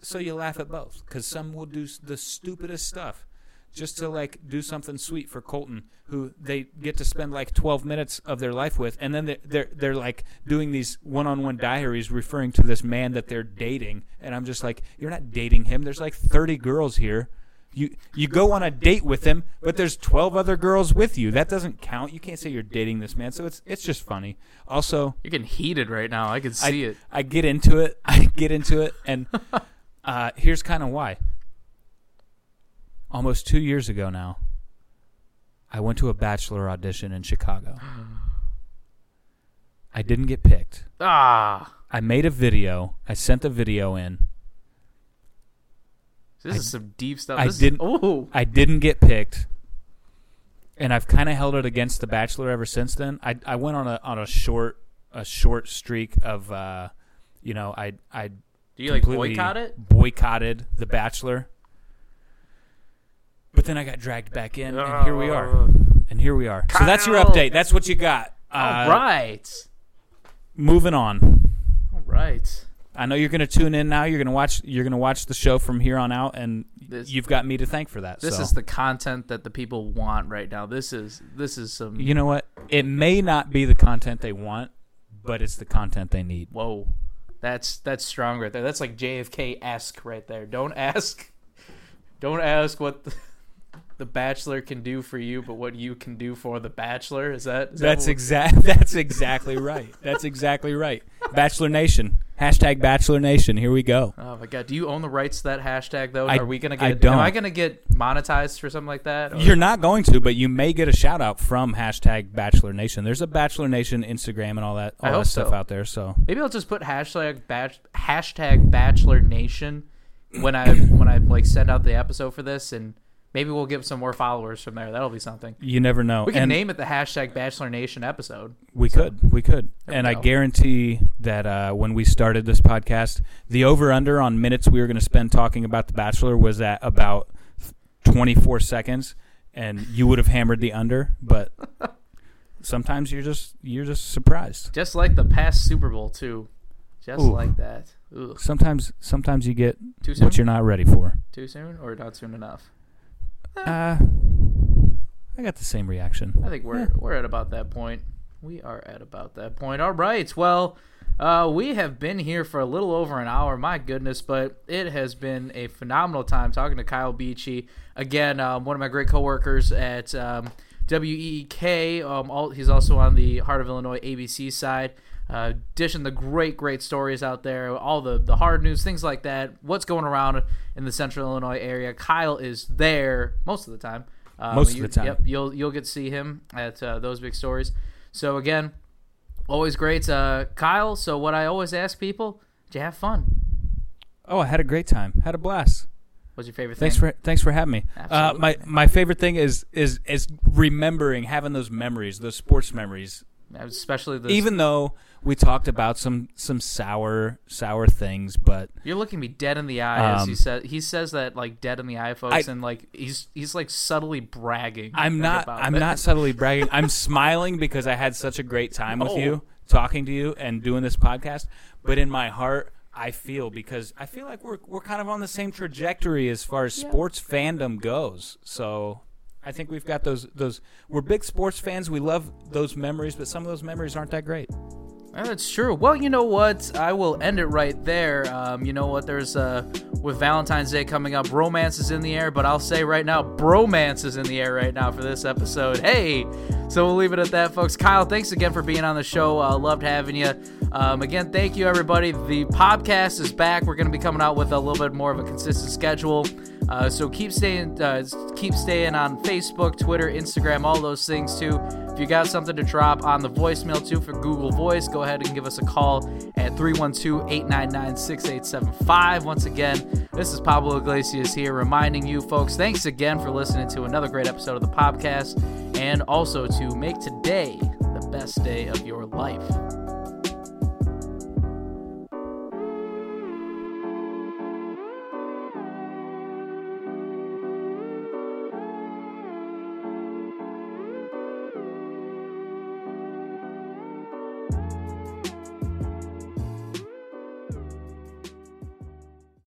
So you laugh at both because some will do the stupidest stuff just to like do something sweet for Colton, who they get to spend like 12 minutes of their life with, and then they're they're, they're like doing these one-on-one diaries referring to this man that they're dating, and I'm just like, you're not dating him. There's like 30 girls here. You you go on a date with him, but there's 12 other girls with you. That doesn't count. You can't say you're dating this man. So it's it's just funny. Also, You're getting heated right now. I can see I, it. I get into it. I get into it, and uh, here's kind of why. Almost two years ago now, I went to a bachelor audition in Chicago. I didn't get picked. Ah, I made a video. I sent the video in. this I- is some deep stuff. I This didn't. Ooh. I didn't get picked, and I've kind of held it against the Bachelor ever since then. I I went on a on a short a short streak of, uh, you know, I I Do you like boycott it? Boycotted the Bachelor, but then I got dragged back in, and here we are, and here we are. So that's your update. That's what you got. Uh, All right. Moving on. All right. I know you're going to tune in now. You're going to watch. You're going to watch the show from here on out, and This- you've got me to thank for that. This so. is the content that the people want right now. This is this is some. You know what? It may not be the content they want, but it's the content they need. Whoa, that's that's strong right there. That's like JFK esque right there. Don't ask, don't ask what the, the Bachelor can do for you, but what you can do for the Bachelor. Is that? Is that That's exact. That's exactly right. That's exactly right. Bachelor Nation. Hashtag Bachelor Nation. Here we go. Oh my god! Do you own the rights to that hashtag though? I- Are we gonna get? I get? don't. Am I gonna get monetized for something like that? Or- You're not going to, but you may get a shout out from hashtag Bachelor Nation. There's a Bachelor Nation Instagram and all that, I all hope that stuff so. out there. So Maybe I'll just put hashtag batch, hashtag Bachelor Nation when I when I like send out the episode for this, and maybe we'll get some more followers from there. That'll be something. you never know. We can and name it the hashtag Bachelor Nation episode. we could, we could, There and we I guarantee that uh, when we started this podcast, the over under on minutes we were going to spend talking about the Bachelor was at about 24 seconds, and you would have hammered the under, but. Sometimes you're just you're just surprised. Just like the past Super Bowl too. Just Ooh. like that. Ugh. Sometimes sometimes you get Too soon? what you're not ready for. Too soon or not soon enough? Uh, I got the same reaction. I think we're we're at about that point. We are at about that point. All right. Well, uh, we have been here for a little over an hour. My goodness, but it has been a phenomenal time talking to Kyle Beachy again. Um, one of my great coworkers at um, WEEK. Um, all, he's also on the Heart of Illinois ABC side. Uh, dishing the great, great stories out there, all the the hard news, things like that. What's going around in the Central Illinois area? Kyle is there most of the time. Um, Most of the time. Yep, you'll you'll get to see him at uh, those big stories. So again, always great, uh, Kyle. So what I always ask people: Did you have fun? Oh, I had a great time. Had a blast. What's your favorite thing? Thanks for thanks for having me. Uh, my my favorite thing is is is remembering having those memories, those sports memories. Especially the Even though we talked about some some sour sour things, but You're looking me dead in the eye as he Um, says he says that like dead in the eye, folks, I- and like he's he's like subtly bragging. I'm not about I'm it. not subtly bragging. I'm smiling because I had such a great time with Oh. you, talking to you and doing this podcast. But in my heart, I feel because I feel like we're we're kind of on the same trajectory as far as sports fandom goes. So I think we've got those those we're big sports fans. We love those memories, but some of those memories aren't that great. That's true. Well, you know what? I will end it right there. Um, you know what? There's uh, with Valentine's Day coming up, romance is in the air. But I'll say right now, bromance is in the air right now for this episode. Hey, so we'll leave it at that, folks. Kyle, thanks again for being on the show. Uh, loved having you. Um, again, thank you everybody. The podcast is back. We're going to be coming out with a little bit more of a consistent schedule. Uh, so keep staying, uh, keep staying on Facebook, Twitter, Instagram, all those things too. If you got something to drop on the voicemail too for Google Voice, go ahead and give us a call at 312-899-6875. Once again, this is Pablo Iglesias here reminding you folks, thanks again for listening to another great episode of the podcast and also to make today the best day of your life.